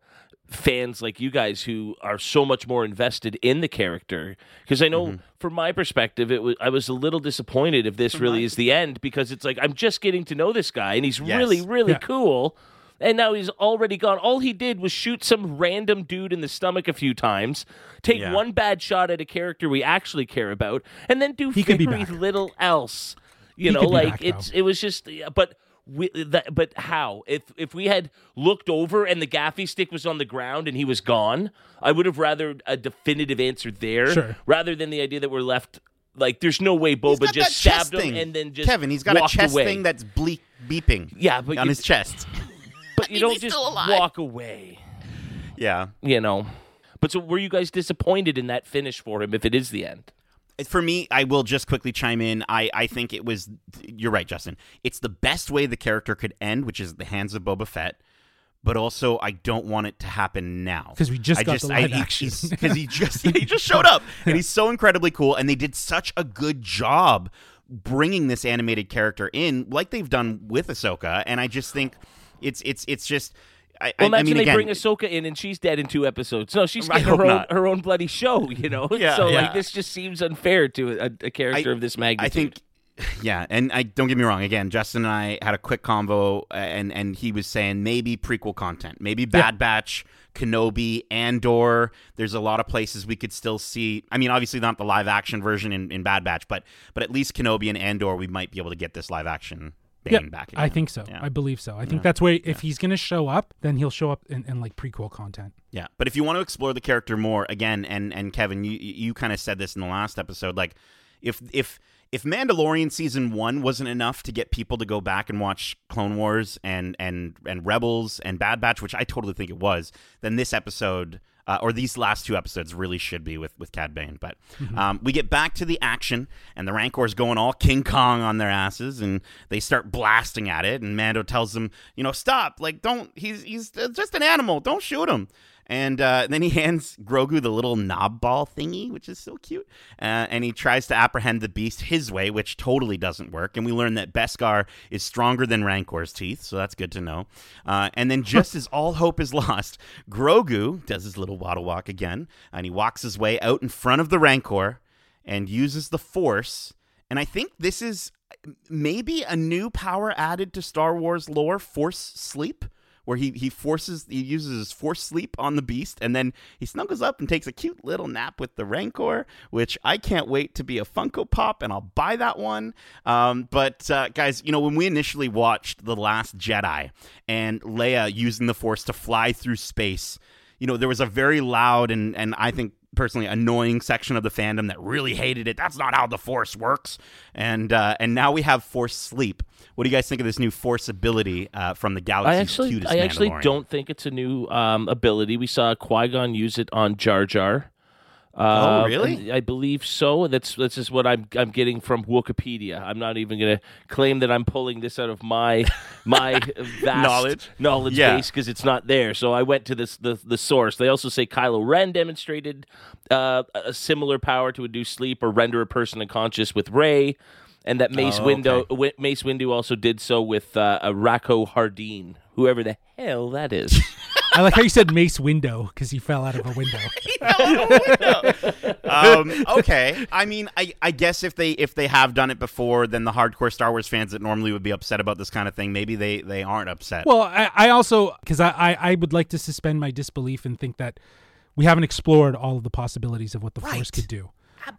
fans like you guys who are so much more invested in the character because I know Mm-hmm. from my perspective it was I was a little disappointed if this really is the end because it's like I'm just getting to know this guy and he's Yes. really really Yeah. cool and now he's already gone all he did was shoot some random dude in the stomach a few times take Yeah. one bad shot at a character we actually care about and then do He could be very little else you He know like back, it's though. it was just but we, that, but how? If if we had looked over and the gaffi stick was on the ground and he was gone, I would have rather a definitive answer there Sure. rather than the idea that we're left like there's no way Boba just stabbed him thing. and then just Kevin. He's got a chest away. thing that's bleep beeping. Yeah, but on you- his chest. but you don't just walk away. Yeah. You know. But so were you guys disappointed in that finish for him if it is the end? For me, I will just quickly chime in. I, I think it was. You're right, Justin. It's the best way the character could end, which is the hands of Boba Fett. But also, I don't want it to happen now because we just I got the live action. Because he just he just showed up, and he's so incredibly cool, and they did such a good job bringing this animated character in, like they've done with Ahsoka. And I just think it's it's it's just. I, Well, I- I imagine mean, they again, bring Ahsoka in and she's dead in two episodes. No, she's getting her own, her own bloody show, you know? Yeah, so, yeah. like, this just seems unfair to a, a character I- of this magnitude. I think, yeah, and I don't get me wrong. Again, Justin and I had a quick convo, uh, and and he was saying maybe prequel content, maybe Bad Batch, Kenobi, Andor. There's a lot of places we could still see. I mean, obviously not the live action version in, in Bad Batch, but but at least Kenobi and Andor, we might be able to get this live action Yeah, Bane back. I think so. Yeah. I believe so. I think that's where if he's going to show up, then he'll show up in, in like prequel content. Yeah, but if you want to explore the character more, again, and and Kevin, you you kind of said this in the last episode, like if if if Mandalorian season one wasn't enough to get people to go back and watch Clone Wars and and and Rebels and Bad Batch, which I totally think it was, then this episode. Uh, or these last two episodes really should be with with Cad Bane, but um, we get back to the action, and the Rancors going all King Kong on their asses, and they start blasting at it. And Mando tells them, you know, stop, like don't. He's he's just an animal. Don't shoot him. And uh, then he hands Grogu the little knob ball thingy, which is so cute. Uh, and he tries to apprehend the beast his way, which totally doesn't work. And we learn that Beskar is stronger than Rancor's teeth, so that's good to know. Uh, and then, just as all hope is lost, Grogu does his little waddle walk again, and he walks his way out in front of the Rancor and uses the Force. And I think this is maybe a new power added to Star Wars lore, Force Sleep where he he forces he uses his force sleep on the beast and then he snuggles up and takes a cute little nap with the rancor which i can't wait to be a funko pop and i'll buy that one. Um, but uh, guys you know when we initially watched the last jedi and leia using the force to fly through space you know there was a very loud and and i think personally annoying section of the fandom that really hated it that's not how the force works and uh, and now we have force sleep what do you guys think of this new force ability uh, from the I galaxy's actually, cutest I actually don't think it's a new um, ability. We saw Qui Gon use it on Jar Jar. Oh, Uh, really? I believe so. That's that's just what I'm I'm getting from Wikipedia. I'm not even going to claim that I'm pulling this out of my my vast Knowledge? knowledge Yeah. base because it's not there. So I went to this the the source. They also say Kylo Ren demonstrated uh, a similar power to induce sleep or render a person unconscious with Rey. And that Mace Oh, Window, okay. Wi- Mace Windu also did so with uh, a Rako Hardeen, whoever the hell that is. I like how you said Mace Window because he fell out of a window. um, okay. I mean, I, I guess if they if they have done it before, then the hardcore Star Wars fans that normally would be upset about this kind of thing, maybe they they aren't upset. Well, I, I also because I, I I would like to suspend my disbelief and think that we haven't explored all of the possibilities of what the Right. Force could do.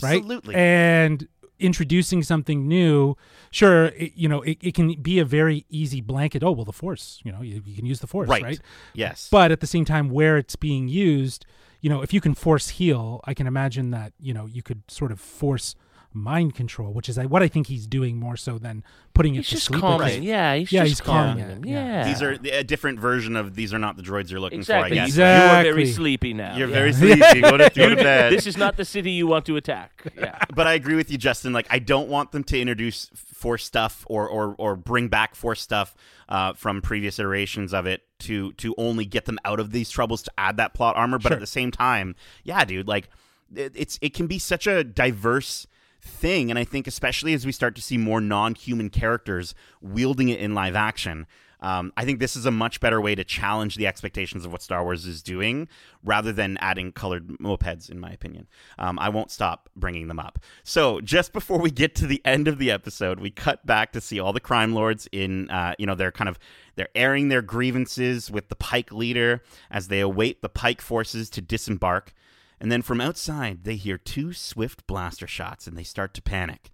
Right? Absolutely. And introducing something new, sure, it, you know, it, it can be a very easy blanket. Oh well, the Force, you know, you, you can use the Force, right. right? Yes. But at the same time, where it's being used, you know, if you can force heal, I can imagine that you know you could sort of force mind control, which is what I think he's doing more so than putting it to just sleep. calming. because- Yeah, he's Yeah, just he's calming calming him. yeah. Yeah, these are a different version of these are not the droids you're looking exactly. for. I guess. Exactly. You are very sleepy now. You're Yeah. very sleepy. Go to, go to bed. This is not the city you want to attack. Yeah. but I agree with you, Justin. Like, I don't want them to introduce force stuff or or, or bring back force stuff uh, from previous iterations of it to to only get them out of these troubles to add that plot armor. But Sure. at the same time, yeah, dude, like it, it's it can be such a diverse thing, and I think especially as we start to see more non-human characters wielding it in live action. Um, I think this is a much better way to challenge the expectations of what Star Wars is doing rather than adding colored mopeds, in my opinion. Um, I won't stop bringing them up. So, just before we get to the end of the episode, we cut back to see all the crime lords in, uh, you know, they're kind of they're airing their grievances with the Pike leader as they await the Pike forces to disembark. And then from outside, they hear two swift blaster shots and they start to panic.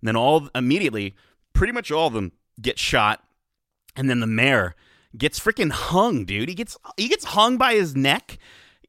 And then all immediately, pretty much all of them get shot and then the mayor gets freaking hung, dude. He gets he gets hung by his neck.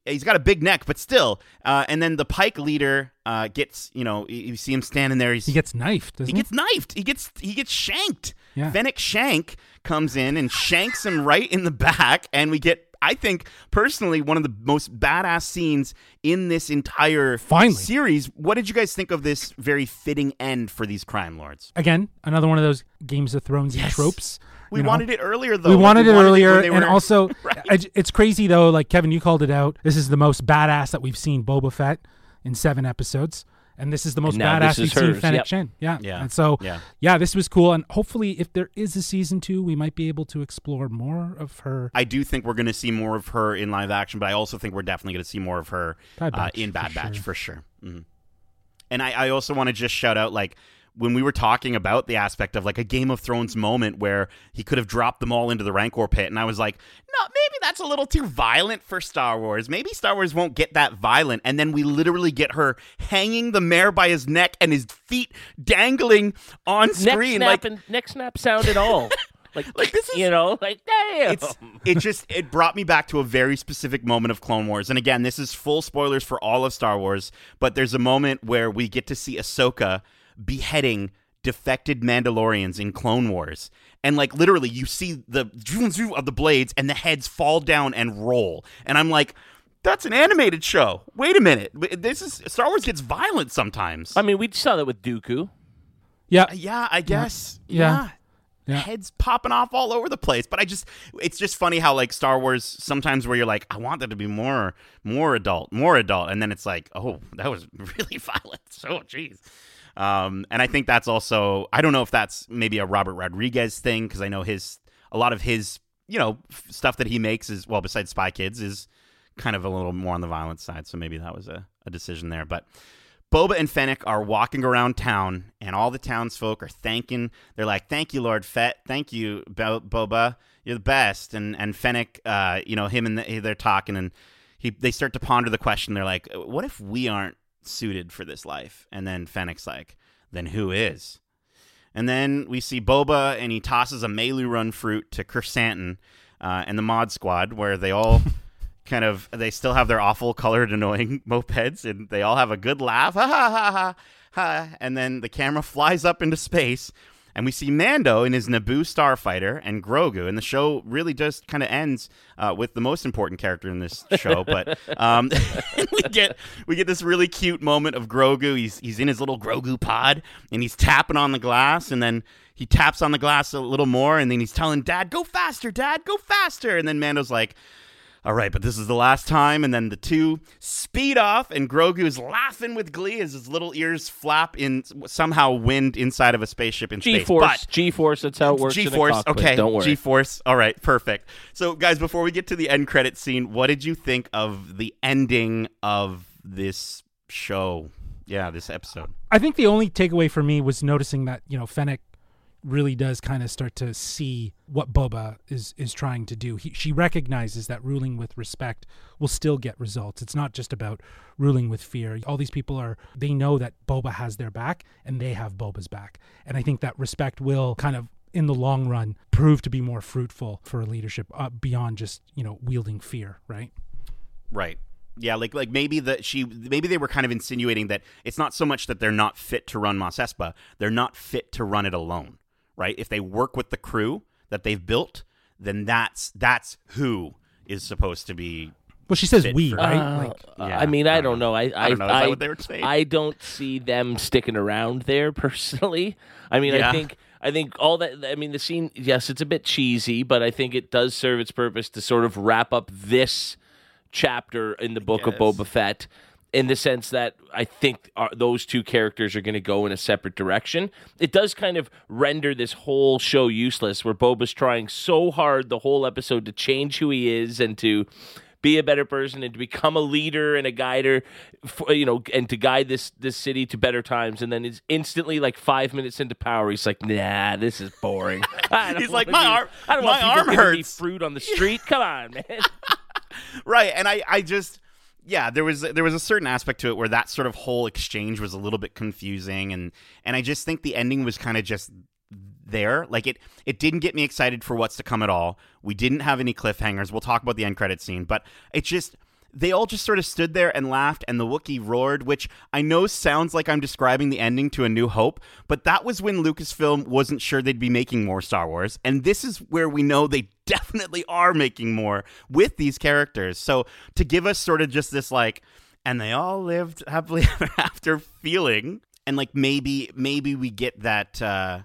He's got a big neck, but still. Uh, and then the Pike leader uh, gets, you know, you see him standing there. He's, He gets knifed, doesn't he he? gets knifed. He gets he gets shanked. Yeah. Fennec Shank comes in and shanks him right in the back, and we get. I think personally one of the most badass scenes in this entire Finally. series. What did you guys think of this very fitting end for these crime lords? Again, another one of those Games of Thrones Yes. tropes. We you know? wanted it earlier though. we Like, wanted it when earlier, they and also Right. it's- it's crazy though. Like Kevin, you called it out. This is the most badass that we've seen Boba Fett in seven episodes, and this is the most And badass this we've is seen Fennec yep. Shen. Yeah, Yeah. And so, Yeah. yeah, this was cool, and hopefully, if there is a season two, we might be able to explore more of her. I do think we're going to see more of her in live action, but I also think we're definitely going to see more of her Bad uh, in Bad for Batch sure. for sure. Mhm. And I, I also want to just shout out like when we were talking about the aspect of like a Game of Thrones moment where he could have dropped them all into the Rancor pit, and I was like, no, maybe that's a little too violent for Star Wars. Maybe Star Wars won't get that violent. And then we literally get her hanging the mayor by his neck and his feet dangling on Neck screen. snap Like and neck snap sound at all. Like, Like, this is- you know, like damn. it's it just it brought me back to a very specific moment of Clone Wars. And again, this is full spoilers for all of Star Wars, but there's a moment where we get to see Ahsoka beheading defected Mandalorians in Clone Wars. And like literally you see the zoom zoom of the blades and the heads fall down and roll. And I'm like that's an animated show. Wait a minute. This is Star Wars gets violent sometimes. I mean, we saw that with Dooku. Yeah, uh, Yeah, I guess. Yeah. Yeah. Yeah. Heads popping off all over the place. But I just it's just funny how like Star Wars sometimes where you're like, I want that to be more more adult, more adult, and then it's like, oh, that was really violent. So jeez. Um, and I think that's also I don't know if that's maybe a Robert Rodriguez thing because I know his a lot of his you know stuff that he makes is well besides Spy Kids is kind of a little more on the violent side. So maybe that was a, a decision there. But Boba and Fennec are walking around town, and all the townsfolk are thanking. They're like, "Thank you, Lord Fett. Thank you, Bo- Boba. You're the best." And and Fennec, uh, you know, him and the, they're talking, and he they start to ponder the question. They're like, "What if we aren't suited for this life?" And then Fennec's like, "Then who is?" And then we see Boba, and he tosses a meiloorun fruit to Krrsantan uh, and the Mod Squad, where they all kind of they still have their awful colored, annoying mopeds, and they all have a good laugh, ha ha ha ha ha. And then the camera flies up into space, and we see Mando in his Naboo starfighter and Grogu, and the show really just kind of ends uh, with the most important character in this show. but um, we get we get this really cute moment of Grogu. He's he's in his little Grogu pod, and he's tapping on the glass, and then he taps on the glass a little more, and then he's telling Dad, "Go faster, Dad, go faster!" And then Mando's like. All right, but this is the last time, and then the two speed off, and Grogu is laughing with glee as his little ears flap in somehow wind inside of a spaceship in G space. force, G force. That's how it works. in a G-force. Okay. don't worry. G-force. All right. Perfect. So, guys, before we get to the end credit scene, what did you think of the ending of this show? Yeah, this episode. I think the only takeaway for me was noticing that you know Fennec really does kind of start to see what Boba is is trying to do. He, she recognizes that ruling with respect will still get results. It's not just about ruling with fear. All these people are they know that Boba has their back and they have Boba's back. And I think that respect will kind of in the long run prove to be more fruitful for leadership uh, beyond just, you know, wielding fear, right? Right. Yeah, like like maybe that she maybe they were kind of insinuating that it's not so much that they're not fit to run Mos Espa, they're not fit to run it alone, right? If they work with the crew that they've built, then that's that's who is supposed to be Well, she says we, right? Uh, like Yeah, I mean, I, I don't don't know. I, I, I don't know. Is that what they were saying? I don't see them sticking around there personally. I mean, Yeah. I think I think all that. I mean, the scene. Yes, it's a bit cheesy, but I think it does serve its purpose to sort of wrap up this chapter in the book of Yes. Boba Fett. In the sense that I think are, those two characters are going to go in a separate direction. It does kind of render this whole show useless, where Boba's trying so hard the whole episode to change who he is and to be a better person and to become a leader and a guider, for, you know, and to guide this this city to better times. And then it's instantly like five minutes into power, he's like, "Nah, this is boring." He's like, "My arm- I don't my want arm hurts." fruit on the street. Come on, man. right and i i just yeah there was there was a certain aspect to it where that sort of whole exchange was a little bit confusing and and i just think the ending was kind of just there. Like it it didn't get me excited for what's to come at all. We didn't have any cliffhangers. We'll talk about the end credit scene but it just they all just sort of stood there and laughed and the Wookiee roared, which I know sounds like I'm describing the ending to A New Hope, but that was when Lucasfilm wasn't sure they'd be making more Star Wars. And this is where we know they definitely are making more with these characters. So to give us sort of just this like, and they all lived happily ever after feeling, and like maybe maybe we get that uh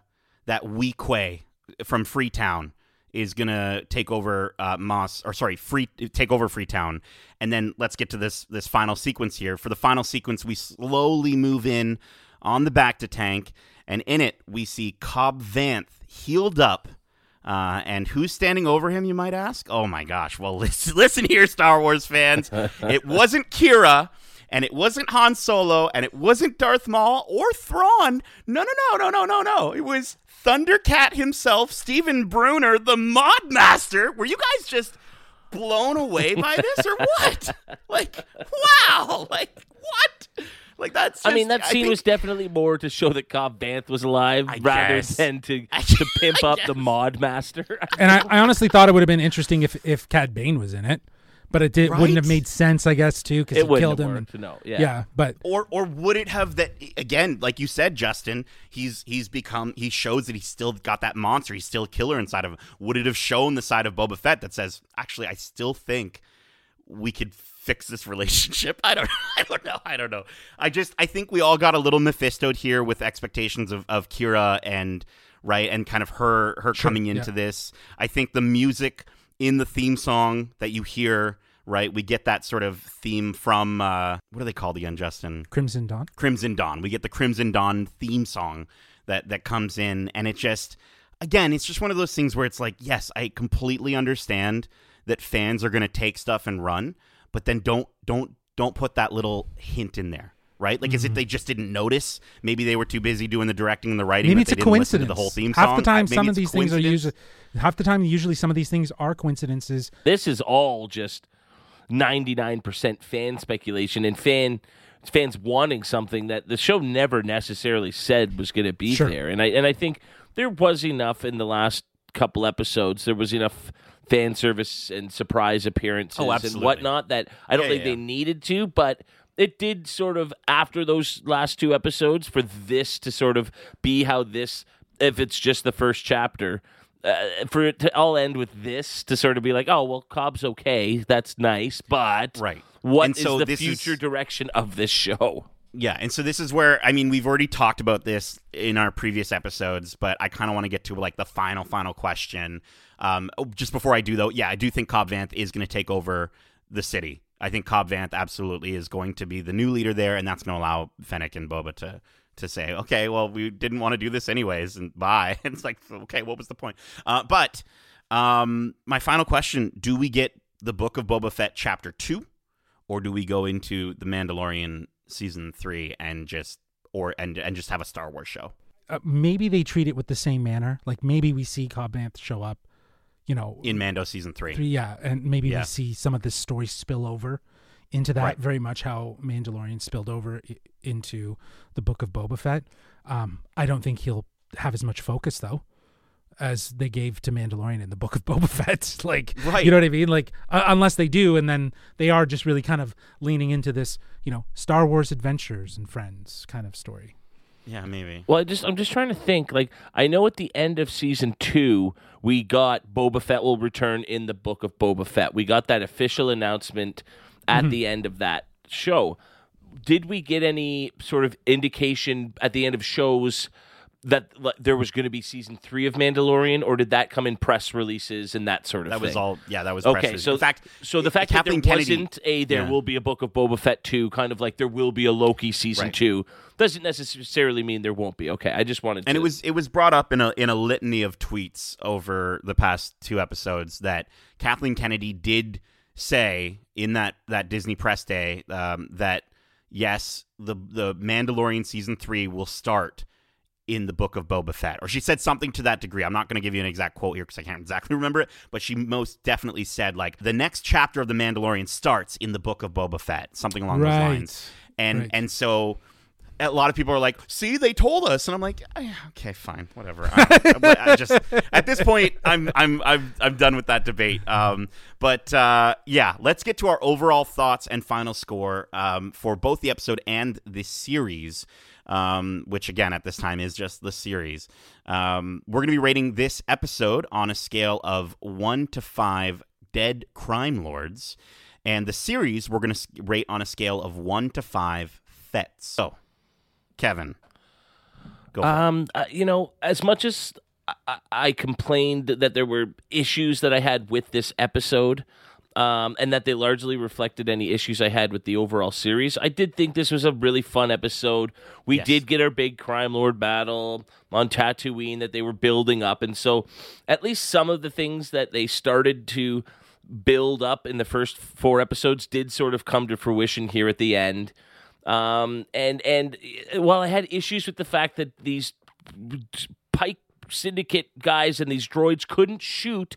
that Weequay from Freetown is gonna take over uh, Moss, or sorry, free take over Freetown, and then let's get to this this final sequence here. For the final sequence, we slowly move in on the bacta tank, and in it we see Cobb Vanth healed up. Uh, and who's standing over him, you might ask? Oh my gosh. Well, listen, listen here, Star Wars fans. it wasn't Qi'ra, and it wasn't Han Solo, and it wasn't Darth Maul or Thrawn. No, no, no, no, no, no, no. It was Thundercat himself, Stephen Bruner, the Mod Master. Were you guys just blown away by this or what? like, wow. Like, what? Like, that's I mean, that scene think- was definitely more to show that Cobb Vanth was alive I rather guess. than to, I- to pimp I up the mod master. And I, I honestly thought it would have been interesting if if Cad Bane was in it, but it did, wouldn't have made sense, I guess, too, because it he killed have him. worked. and- no, yeah. yeah. but or or would it have that again like you said justin he's he's become he shows that he's still got that monster he's still a killer inside of him would it have shown the side of boba fett that says actually i still think we could fix this relationship i don't i don't know i don't know i just i think we all got a little mephistoed here with expectations of of Qi'ra and right and kind of her her coming into yeah. this i think the music in the theme song that you hear right we get that sort of theme from uh what are they called again justin Crimson Dawn. Crimson Dawn. We get the Crimson Dawn theme song that that comes in, and it just again, it's just one of those things where it's like, yes, I completely understand that fans are going to take stuff and run, but then don't don't don't put that little hint in there. Right, like, is Mm-hmm. it they just didn't notice? Maybe they were too busy doing the directing and the writing. Maybe it's they a didn't listen to coincidence. the whole theme Song. half the time, Maybe some of these things are coincidence. usually half the time. Usually, some of these things are coincidences. This is all just 99% fan speculation and fan fans wanting something that the show never necessarily said was going to be Sure. there. And I and I think there was enough in the last couple episodes. There was enough fan service and surprise appearances Oh, and whatnot that I don't Yeah, think yeah, they needed to, but it did sort of after those last two episodes for this to sort of be how this if it's just the first chapter uh, for it to all end with this to sort of be like, oh well, Cobb's okay, that's nice, but Right. what And is so the this is- future direction of this show? Yeah, and so this is where I mean we've already talked about this in our previous episodes, but I kind of want to get to like the final final question. Um, oh, just before I do though, yeah, I do think Cobb Vanth is going to take over the city. I think Cobb Vanth absolutely is going to be the new leader there, and that's going to allow Fennec and Boba to to say, okay, well, we didn't want to do this anyways, and bye. It's like, okay, what was the point? Uh, but um, my final question: Do we get the Book of Boba Fett chapter two? or do we go into the Mandalorian season three and just or and and just have a Star Wars show? Uh, maybe they treat it with the same manner. Like maybe we see Cobb Vanth show up, you know, in Mando season three. three, yeah, and maybe Yeah. we see some of this story spill over into that Right. very much how Mandalorian spilled over I- into the book of Boba Fett. Um, I don't think he'll have as much focus though as they gave to Mandalorian in the book of Boba Fett. like, Right. you know what I mean? Like, uh, unless they do, and then they are just really kind of leaning into this, you know, Star Wars adventures and friends kind of story. Yeah, maybe. Well, I just I'm just trying to think. Like I know at the end of season two, we got Boba Fett will return in the book of Boba Fett. We got that official announcement at mm-hmm. the end of that show. Did we get any sort of indication at the end of shows that like, there was going to be season three of Mandalorian, or did that come in press releases and that sort of That thing? That was all. Yeah, that was press Okay, so in fact, so the fact Kathleen that there Kennedy, wasn't a there Yeah. will be a book of Boba Fett two, kind of like there will be a Loki season Right. two, doesn't necessarily mean there won't be. Okay, I just wanted to. and it was it was brought up in a in a litany of tweets over the past two episodes that Kathleen Kennedy did say in that that Disney press day um, that yes the the Mandalorian season three will start in the book of Boba Fett or she said something to that degree. I'm not going to give you an exact quote here because I can't exactly remember it, but she most definitely said like the next chapter of the Mandalorian starts in the book of Boba Fett, something along those Right. lines. And Right. and so a lot of people are like, "See, they told us," and I'm like, "Ah, "Okay, fine, whatever." I, I just at this point, I'm I'm I'm I'm done with that debate. Um, but uh, yeah, let's get to our overall thoughts and final score um, for both the episode and the series. Um, which again at this time is just the series. Um, we're going to be rating this episode on a scale of one to five dead crime lords, and the series we're going to rate on a scale of one to five fets. So, Kevin, go. For it. Um, uh, you know, as much as I, I- I complained that there were issues that I had with this episode, um, and that they largely reflected any issues I had with the overall series, I did think this was a really fun episode. We Yes. did get our big crime lord battle on Tatooine that they were building up, and so at least some of the things that they started to build up in the first four episodes did sort of come to fruition here at the end. Um, and and uh, while I had issues with the fact that these Pike Syndicate guys and these droids couldn't shoot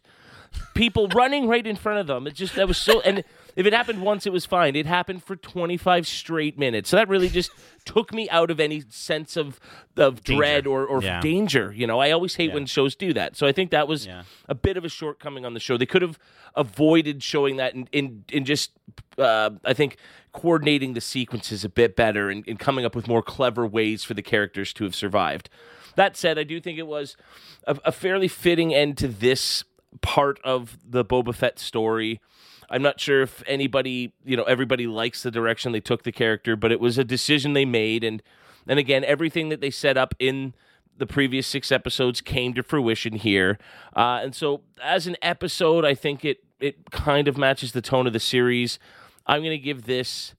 people running right in front of them, it just that was so. And if it happened once, it was fine. It happened for twenty five straight minutes, so that really just took me out of any sense of of dread or or Yeah. danger. You know, I always hate when shows do that. So I think that was Yeah. a bit of a shortcoming on the show. They could have avoided showing that in in, in just uh, I think coordinating the sequences a bit better and, and coming up with more clever ways for the characters to have survived. That said, I do think it was a, a fairly fitting end to this part of the Boba Fett story. I'm not sure if anybody, you know, everybody likes the direction they took the character, but it was a decision they made, and and again, everything that they set up in the previous six episodes came to fruition here. Uh, and so, as an episode, I think it it kind of matches the tone of the series. I'm going to give this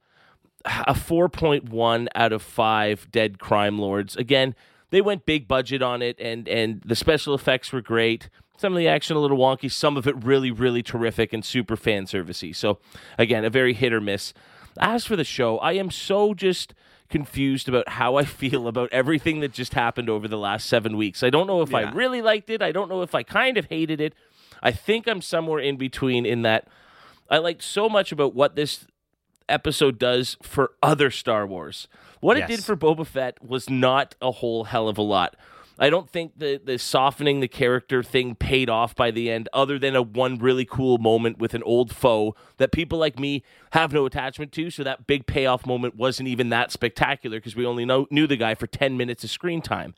a 4.1 out of 5 dead crime lords. Again, they went big budget on it and and the special effects were great. Some of the action a little wonky, some of it really really terrific and super fan servicey. So again, a very hit or miss. As for the show, I am so just confused about how I feel about everything that just happened over the last 7 weeks. I don't know if I really liked it. I don't know if I kind of hated it. I think I'm somewhere in between in that I liked so much about what this episode does for other Star Wars. What it did for Boba Fett was not a whole hell of a lot. I don't think the the softening the character thing paid off by the end, other than a one really cool moment with an old foe that people like me have no attachment to. So that big payoff moment wasn't even that spectacular because we only know, knew the guy for ten minutes of screen time.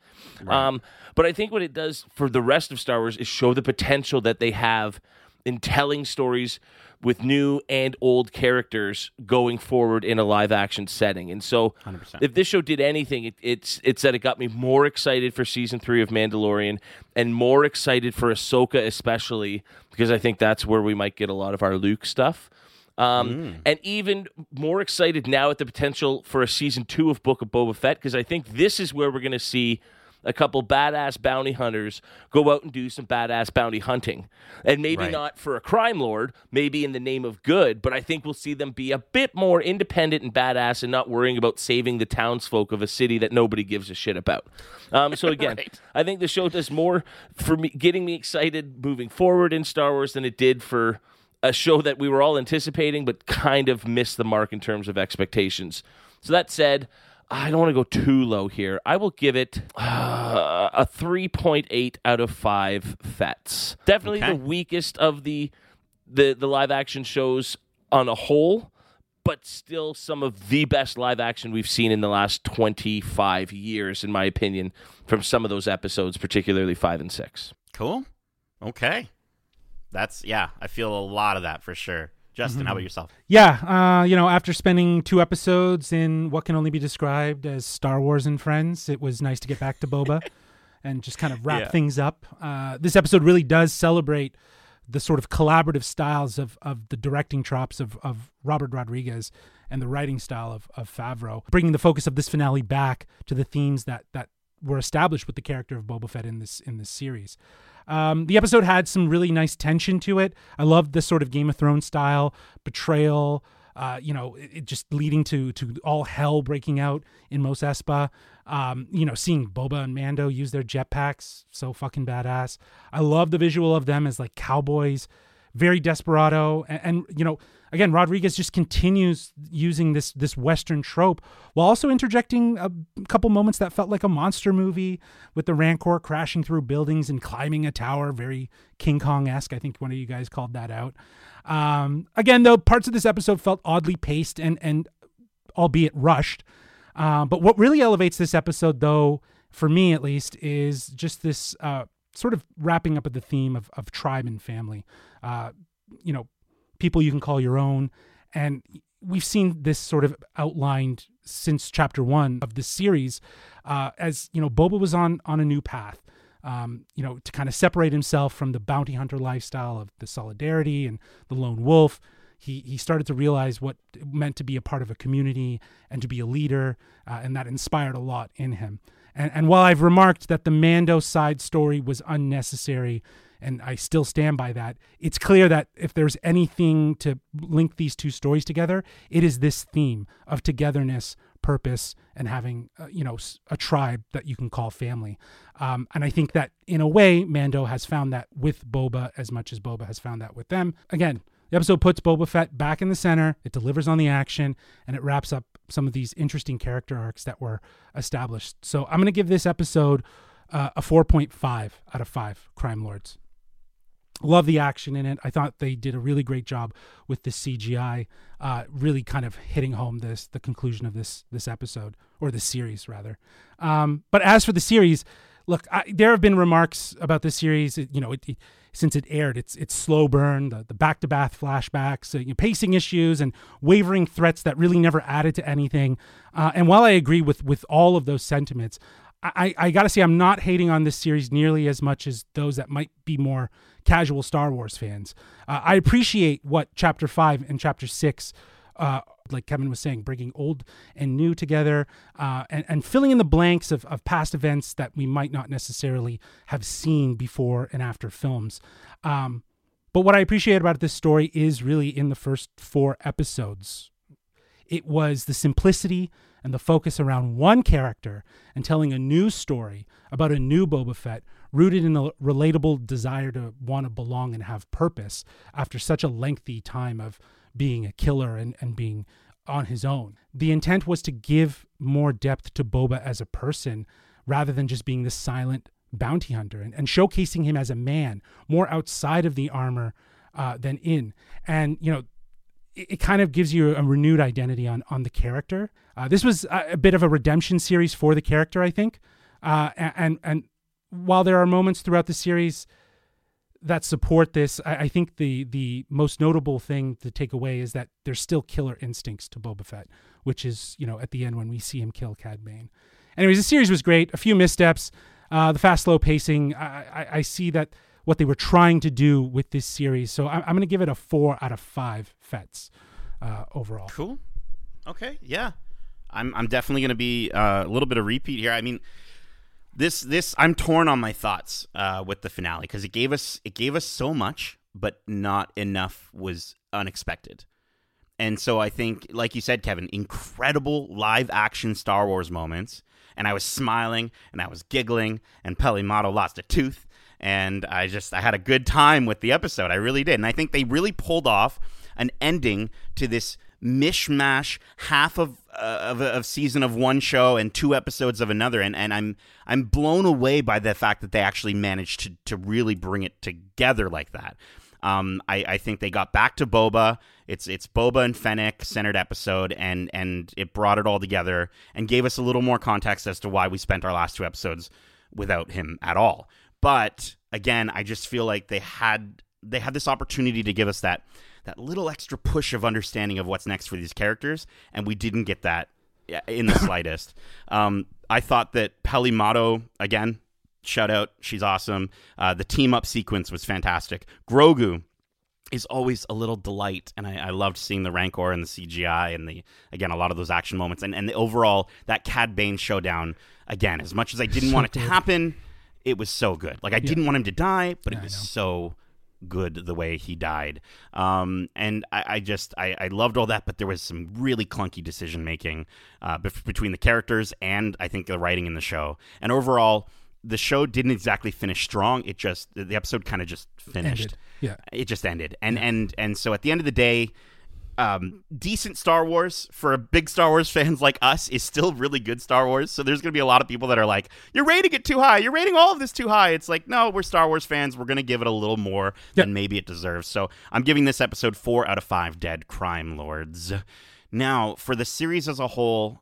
Um, but I think what it does for the rest of Star Wars is show the potential that they have in telling stories with new and old characters going forward in a live action setting. And so 100%. if this show did anything, it, it's it's that it got me more excited for season three of Mandalorian and more excited for Ahsoka especially because I think that's where we might get a lot of our Luke stuff. Um, And even more excited now at the potential for a season two of Book of Boba Fett because I think this is where we're going to see a couple badass bounty hunters go out and do some badass bounty hunting. And maybe Right. not for a crime lord, maybe in the name of good, but I think we'll see them be a bit more independent and badass and not worrying about saving the townsfolk of a city that nobody gives a shit about. Um, so again, I think the show does more for me getting me excited moving forward in Star Wars than it did for a show that we were all anticipating but kind of missed the mark in terms of expectations. So that said, I don't want to go too low here. I will give it uh, a 3.8 out of 5 fets. Definitely Okay. the weakest of the the the live action shows on a whole, but still some of the best live action we've seen in the last 25 years in my opinion from some of those episodes, particularly 5 and 6. Cool. Okay. That's yeah. I feel a lot of that for sure. Justin, Mm-hmm. how about yourself? Yeah, uh, you know, after spending two episodes in what can only be described as Star Wars and Friends, it was nice to get back to Boba. and just kind of wrap Yeah. things up. Uh, this episode really does celebrate the sort of collaborative styles of, of the directing chops of, of Robert Rodriguez and the writing style of, of Favreau, bringing the focus of this finale back to the themes that that were established with the character of Boba Fett in this in this series. Um, the episode had some really nice tension to it. I loved this sort of Game of Thrones style betrayal. Uh, you know, it, it just leading to to all hell breaking out in Mos Espa. Um, you know, seeing Boba and Mando use their jetpacks, so fucking badass. I love the visual of them as like cowboys, very desperado, and, and you know, again, Rodriguez just continues using this this Western trope while also interjecting a couple moments that felt like a monster movie with the Rancor crashing through buildings and climbing a tower, very King Kong esque. I think one of you guys called that out. Um, again, though, parts of this episode felt oddly paced and and albeit rushed. Uh, but what really elevates this episode, though, for me at least, is just this uh, sort of wrapping up of the theme of, of tribe and family. Uh, you know, people you can call your own. And we've seen this sort of outlined since chapter one of this series uh, as, you know, Boba was on, on a new path. Um, you know, to kind of separate himself from the bounty hunter lifestyle of the solidarity and the lone wolf he he started to realize what it meant to be a part of a community and to be a leader, uh, and that inspired a lot in him. And and while I've remarked that the Mando side story was unnecessary, and I still stand by that, it's clear that if there's anything to link these two stories together, it is this theme of togetherness, purpose, and having uh, you know a tribe that you can call family. Um, and I think that in a way, Mando has found that with Boba as much as Boba has found that with them. Again, the episode puts Boba Fett back in the center, it delivers on the action, and it wraps up some of these interesting character arcs that were established. So I'm going to give this episode uh, a 4.5 out of 5 Crime Lords. Love the action in it. I thought they did a really great job with the CGI, uh, really kind of hitting home this the conclusion of this this episode or the series rather. Um, but as for the series, look, I, there have been remarks about this series. You know, it, it- since it aired, it's it's slow burn, the the back to back flashbacks, uh, you know, pacing issues, and wavering threats that really never added to anything. Uh, and while I agree with with all of those sentiments, I, I got to say I'm not hating on this series nearly as much as those that might be more casual Star Wars fans. Uh, I appreciate what Chapter Five and Chapter Six, uh, like Kevin was saying, bringing old and new together, uh, and and filling in the blanks of, of past events that we might not necessarily have seen before and after films. Um, but what I appreciate about this story is really in the first four episodes it was the simplicity and the focus around one character and telling a new story about a new Boba Fett rooted in a relatable desire to want to belong and have purpose after such a lengthy time of being a killer and, and being on his own. The intent was to give more depth to Boba as a person rather than just being this silent bounty hunter and, and showcasing him as a man more outside of the armor uh, than in. And, you know, it, kind of gives you a renewed identity on on the character. Uh, this was a, a bit of a redemption series for the character, I think. Uh, a- and and while there are moments throughout the series that support this, I, I think the the most notable thing to take away is that there's still killer instincts to Boba Fett, which is you know at the end when we see him kill Cad Bane. Anyways, the series was great. A few missteps, uh, the fast slow pacing. I, I, I see that what they were trying to do with this series. So I, I'm going to give it a four out of five Fets uh, overall. Cool. Okay. Yeah. I'm I'm definitely going to be uh, a little bit of repeat here. I mean, this this I'm torn on my thoughts uh, with the finale because it gave us it gave us so much, but not enough was unexpected. And so I think, like you said, Kevin, incredible live action Star Wars moments. And I was smiling and I was giggling, and Peli Motto lost a tooth. And I just, I had a good time with the episode. I really did. And I think they really pulled off an ending to this mishmash half of uh, of, of season of one show and two episodes of another and, and I'm I'm blown away by the fact that they actually managed to to really bring it together like that. Um, I, I think they got back to Boba. It's it's Boba and Fennec centered episode, and and it brought it all together and gave us a little more context as to why we spent our last two episodes without him at all. But again, I just feel like they had they had this opportunity to give us that that little extra push of understanding of what's next for these characters, and we didn't get that in the slightest. Um, I thought that Peli Motto again shout out, she's awesome. Uh, the team up sequence was fantastic. Grogu is always a little delight, and I, I, loved seeing the Rancor and the CGI and the again a lot of those action moments and and the overall that Cad Bane showdown again. As much as I didn't So want it to good. happen, it was so good. Like I didn't want him to die, but Yeah, it was so good the way he died. Um, and I, I just I, I loved all that, but there was some really clunky decision making uh, bef- between the characters and I think the writing in the show. And overall, the show didn't exactly finish strong. It just the episode kind of just finished. Ended. Yeah. It just ended, and and and so at the end of the day. Um, decent Star Wars for big Star Wars fans like us is still really good Star Wars. So there's going to be a lot of people that are like, "You're rating it too high. You're rating all of this too high." It's like, no, we're Star Wars fans. We're going to give it a little more Yep. than maybe it deserves. So I'm giving this episode four out of five. Dead crime lords. Now for the series as a whole,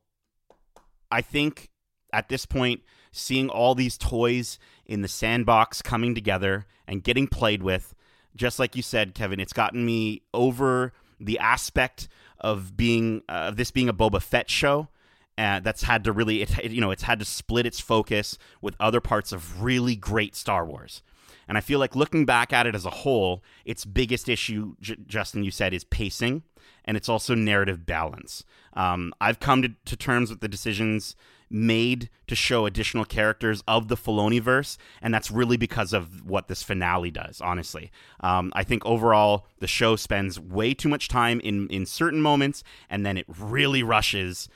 I think at this point, seeing all these toys in the sandbox coming together and getting played with, just like you said, Kevin, it's gotten me over the aspect of being uh, of this being a Boba Fett show. Uh, that's had to really, it, you know, it's had to split its focus with other parts of really great Star Wars. And I feel like looking back at it as a whole, its biggest issue, J- Justin, you said, is pacing, and it's also narrative balance. Um, I've come to, to terms with the decisions made to show additional characters of the Filoniverse, and that's really because of what this finale does. Honestly, um, I think overall the show spends way too much time in in certain moments, and then it really rushes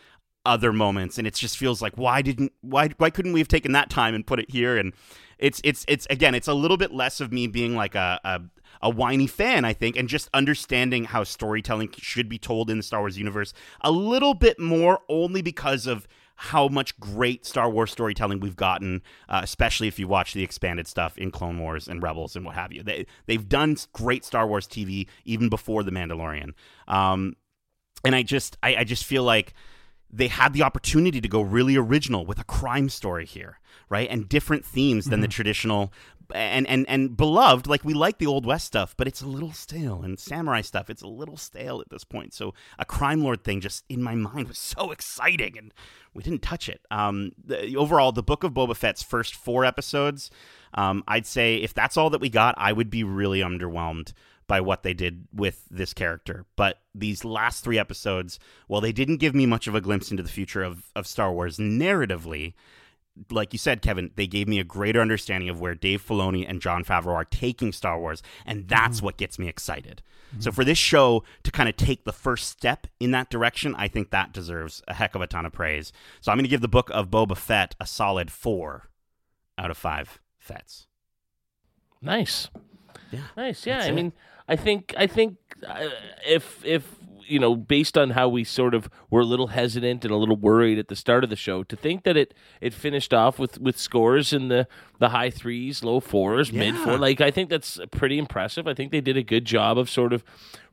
other moments and it just feels like why didn't why why couldn't we have taken that time and put it here and it's it's it's again it's a little bit less of me being like a, a a whiny fan, I think, and just understanding how storytelling should be told in the Star Wars universe a little bit more, only because of how much great Star Wars storytelling we've gotten, uh, especially if you watch the expanded stuff in Clone Wars and Rebels and what have you. They they've done great Star Wars TV even before the Mandalorian, um, and I just I, I just feel like they had the opportunity to go really original with a crime story here, right? And different themes than the traditional and and and beloved. Like we like the old west stuff, but it's a little stale, and samurai stuff. It's a little stale at this point. So a crime lord thing just in my mind was so exciting, and we didn't touch it. Um, the, overall, the Book of Boba Fett's first four episodes, um, I'd say if that's all that we got, I would be really underwhelmed by what they did with this character. But these last three episodes, while they didn't give me much of a glimpse into the future of, of Star Wars narratively, like you said, Kevin, they gave me a greater understanding of where Dave Filoni and Jon Favreau are taking Star Wars, and that's what gets me excited. So for this show to kind of take the first step in that direction, I think that deserves a heck of a ton of praise. So I'm going to give the book of Boba Fett a solid four out of five Fetts. Nice. Yeah, Nice. Yeah. that's I it. mean, I think I think uh, if if you know, based on how we sort of were a little hesitant and a little worried at the start of the show, to think that it it finished off with with scores in the the high threes, low fours, mid Yeah. four, like I think that's pretty impressive. I think they did a good job of sort of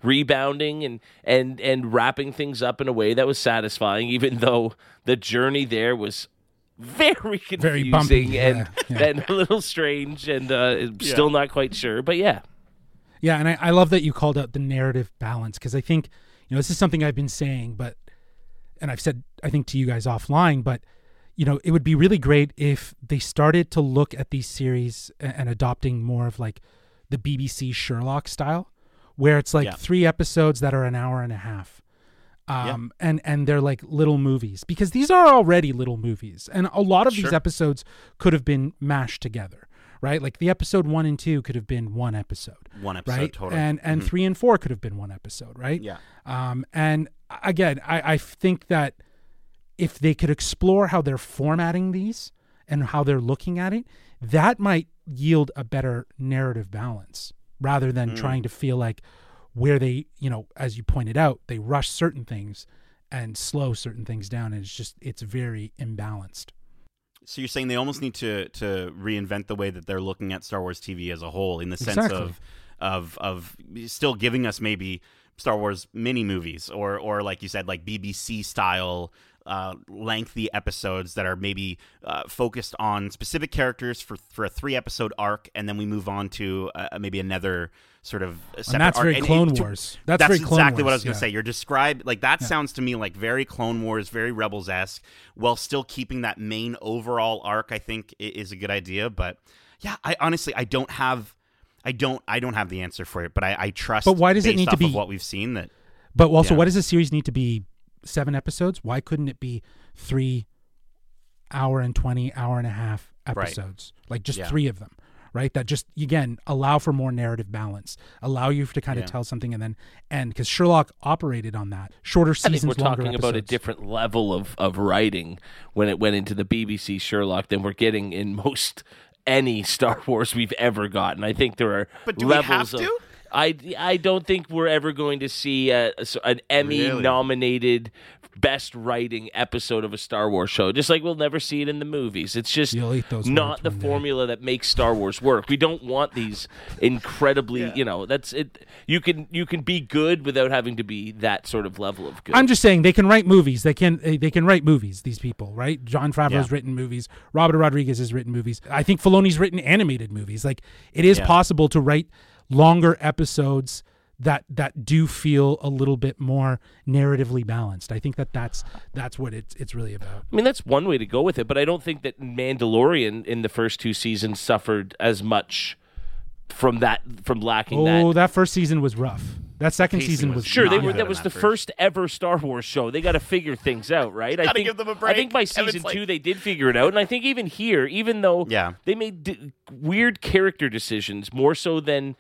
rebounding and and and wrapping things up in a way that was satisfying, even though the journey there was. Very confusing Very bumpy, and, yeah, yeah. and a little strange and uh, still not quite sure, but yeah, Yeah, and I, I love that you called out the narrative balance because I think you know this is something I've been saying, but and I've said I think to you guys offline, but you know it would be really great if they started to look at these series and, and adopting more of like the BBC Sherlock style, where it's like Yeah. three episodes that are an hour and a half. Um and and they're like little movies because these are already little movies and a lot of these episodes could have been mashed together right like the episode 1 and 2 could have been one episode One episode right? total. And and three and four could have been one episode, right? Yeah. Um, and again, I, I think that if they could explore how they're formatting these and how they're looking at it, that might yield a better narrative balance rather than trying to feel like where they, you know, as you pointed out, they rush certain things and slow certain things down. And it's just, it's very imbalanced. So you're saying they almost need to to reinvent the way that they're looking at Star Wars TV as a whole, in the sense Exactly. of of of still giving us maybe Star Wars mini movies or or like you said, like BBC style. Uh, lengthy episodes that are maybe uh, focused on specific characters for for a three episode arc, and then we move on to uh, maybe another sort of a And separate that's very And Clone it- Wars. That's, That's, very Clone Wars. Exactly what I was going to yeah. say. You're described like that Yeah. sounds to me like very Clone Wars, very Rebels esque, while still keeping that main overall arc. I think is a good idea. But yeah, I honestly I don't have. I don't. I don't have the answer for it, but I, I trust. But why does it need to be- what we've seen? That But also, Yeah. why does the series need to be seven episodes? Why couldn't it be three hour and 20, hour and a half Right. episodes? Like just Yeah. three of them, right? That just, again, allow for more narrative balance, allow you to kind of Yeah. tell something and then end. Because Sherlock operated on that. Shorter I seasons, think we're longer talking about a different level of, of writing when it went into the BBC Sherlock than we're getting in most any Star Wars we've ever gotten. I think there are But do we have levels of. To? I, I don't think we're ever going to see uh, a, a- an Emmy Really? nominated best writing episode of a Star Wars show. Just like we'll never see it in the movies. It's just You'll eat those not the one day. formula that makes Star Wars work. We don't want these incredibly, you know, that's it. You can you can be good without having to be that sort of level of good. I'm just saying they can write movies. They can they, they can write movies. These people, right? Jon Favreau's Yeah. written movies. Robert Rodriguez has written movies. I think Filoni's written animated movies. Like it is Yeah. possible to write longer episodes that that do feel a little bit more narratively balanced. I think that that's that's what it's it's really about. I mean, that's one way to go with it, but I don't think that Mandalorian in the first two seasons suffered as much from that from lacking Oh, that. that first season was rough. That second season was was Sure, they were. That in was that the first. first ever Star Wars show. They got to figure things out, right? I Gotta think give them a I think by season like- two they did figure it out, and I think even here, even though Yeah. they made d- weird character decisions more so than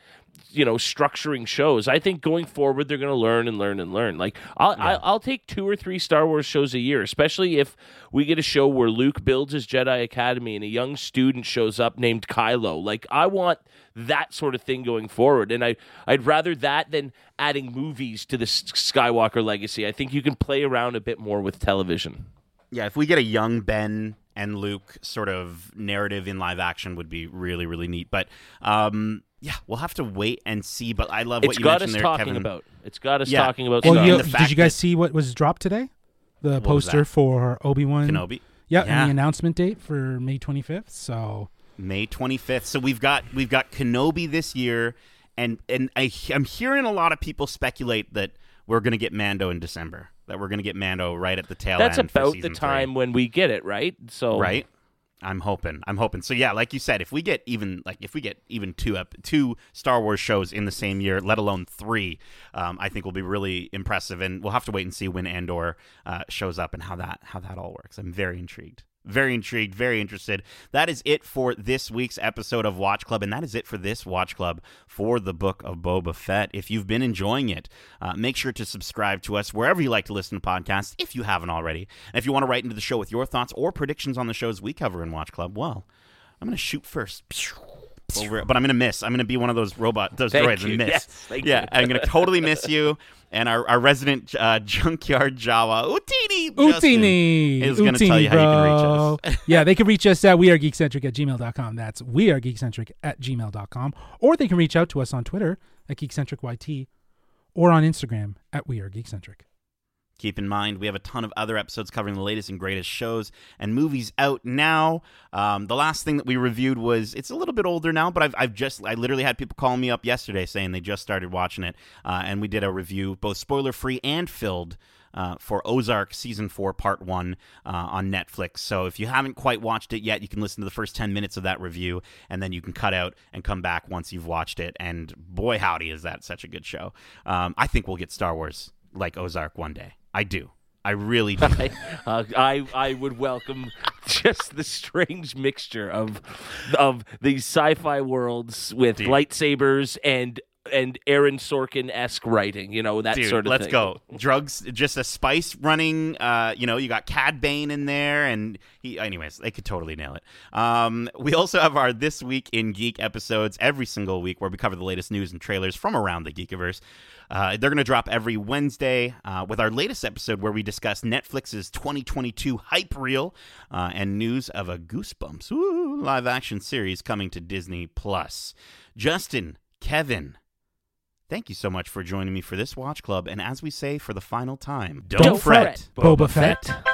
you know structuring shows. I think going forward they're going to learn and learn and learn. Like I'll I, I'll take two or three Star Wars shows a year, especially if we get a show where Luke builds his Jedi Academy and a young student shows up named Kylo. Like I want that sort of thing going forward, and I I'd rather that than adding movies to the Skywalker legacy. I think you can play around a bit more with television. yeah, if we get a young Ben and Luke sort of narrative in live action, would be really really neat. But um, yeah, we'll have to wait and see. But I love what It's you got mentioned us there, talking Kevin. about. It's got us Yeah. talking about. Well, And Star you, the Wars. fact did you guys see what was dropped today? The was poster for Obi Wan Kenobi. Yeah, Yeah. and the announcement date for May 25th. So May 25th. So we've got we've got Kenobi this year, and and I, I'm hearing a lot of people speculate that we're going to get Mando in December. That we're going to get Mando right at the tail That's end. for about the season three. time when we get it, right? So right? I'm hoping. I'm hoping. So yeah, like you said, if we get even like if we get even two ep- two Star Wars shows in the same year, let alone three, um, I think will be really impressive. And we'll have to wait and see when Andor uh, shows up and how that how that all works. I'm very intrigued. Very intrigued, very interested. That is it for this week's episode of Watch Club, and that is it for this Watch Club for the Book of Boba Fett. If you've been enjoying it, uh, make sure to subscribe to us wherever you like to listen to podcasts, if you haven't already. And if you want to write into the show with your thoughts or predictions on the shows we cover in Watch Club, well, I'm going to shoot first. Over, but I'm gonna miss. I'm gonna be one of those robot, those Thank droids, you. and miss. Yes, thank yeah, you. I'm gonna totally miss you. And our, our resident uh, junkyard Jawa Utinni Justin, Utinni is gonna Utinni, tell you how you can reach us. yeah, they can reach us at wearegeekcentric at gmail.com. That's wearegeekcentric at gmail.com. Or they can reach out to us on Twitter at geekcentricyt or on Instagram at wearegeekcentric. Keep in mind, we have a ton of other episodes covering the latest and greatest shows and movies out now. Um, the last thing that we reviewed was it's a little bit older now, but I've, I've just I literally had people calling me up yesterday saying they just started watching it, uh, and we did a review, both spoiler free and filled. Uh, for Ozark season four, part one uh, on Netflix. So if you haven't quite watched it yet, you can listen to the first 10 minutes of that review and then you can cut out and come back once you've watched it. And boy, howdy, is that such a good show. Um, I think we'll get Star Wars like Ozark one day. I do. I really do. I, uh, I I would welcome just the strange mixture of of these sci-fi worlds with Dude. lightsabers and and Aaron Sorkin esque writing. You know that Dude, sort of thing let's thing. go. Drugs, just a spice running. Uh, you know, you got Cad Bane in there, and he. Anyways, they could totally nail it. Um, we also have our this week in geek episodes every single week, where we cover the latest news and trailers from around the Geekiverse. Uh, they're going to drop every Wednesday uh, with our latest episode where we discuss Netflix's 2022 hype reel uh, and news of a Goosebumps live action series coming to Disney Plus. Justin, Kevin, Thank you so much for joining me for this Watch Club, and as we say for the final time, don't, Don't fret. fret, Boba Fett.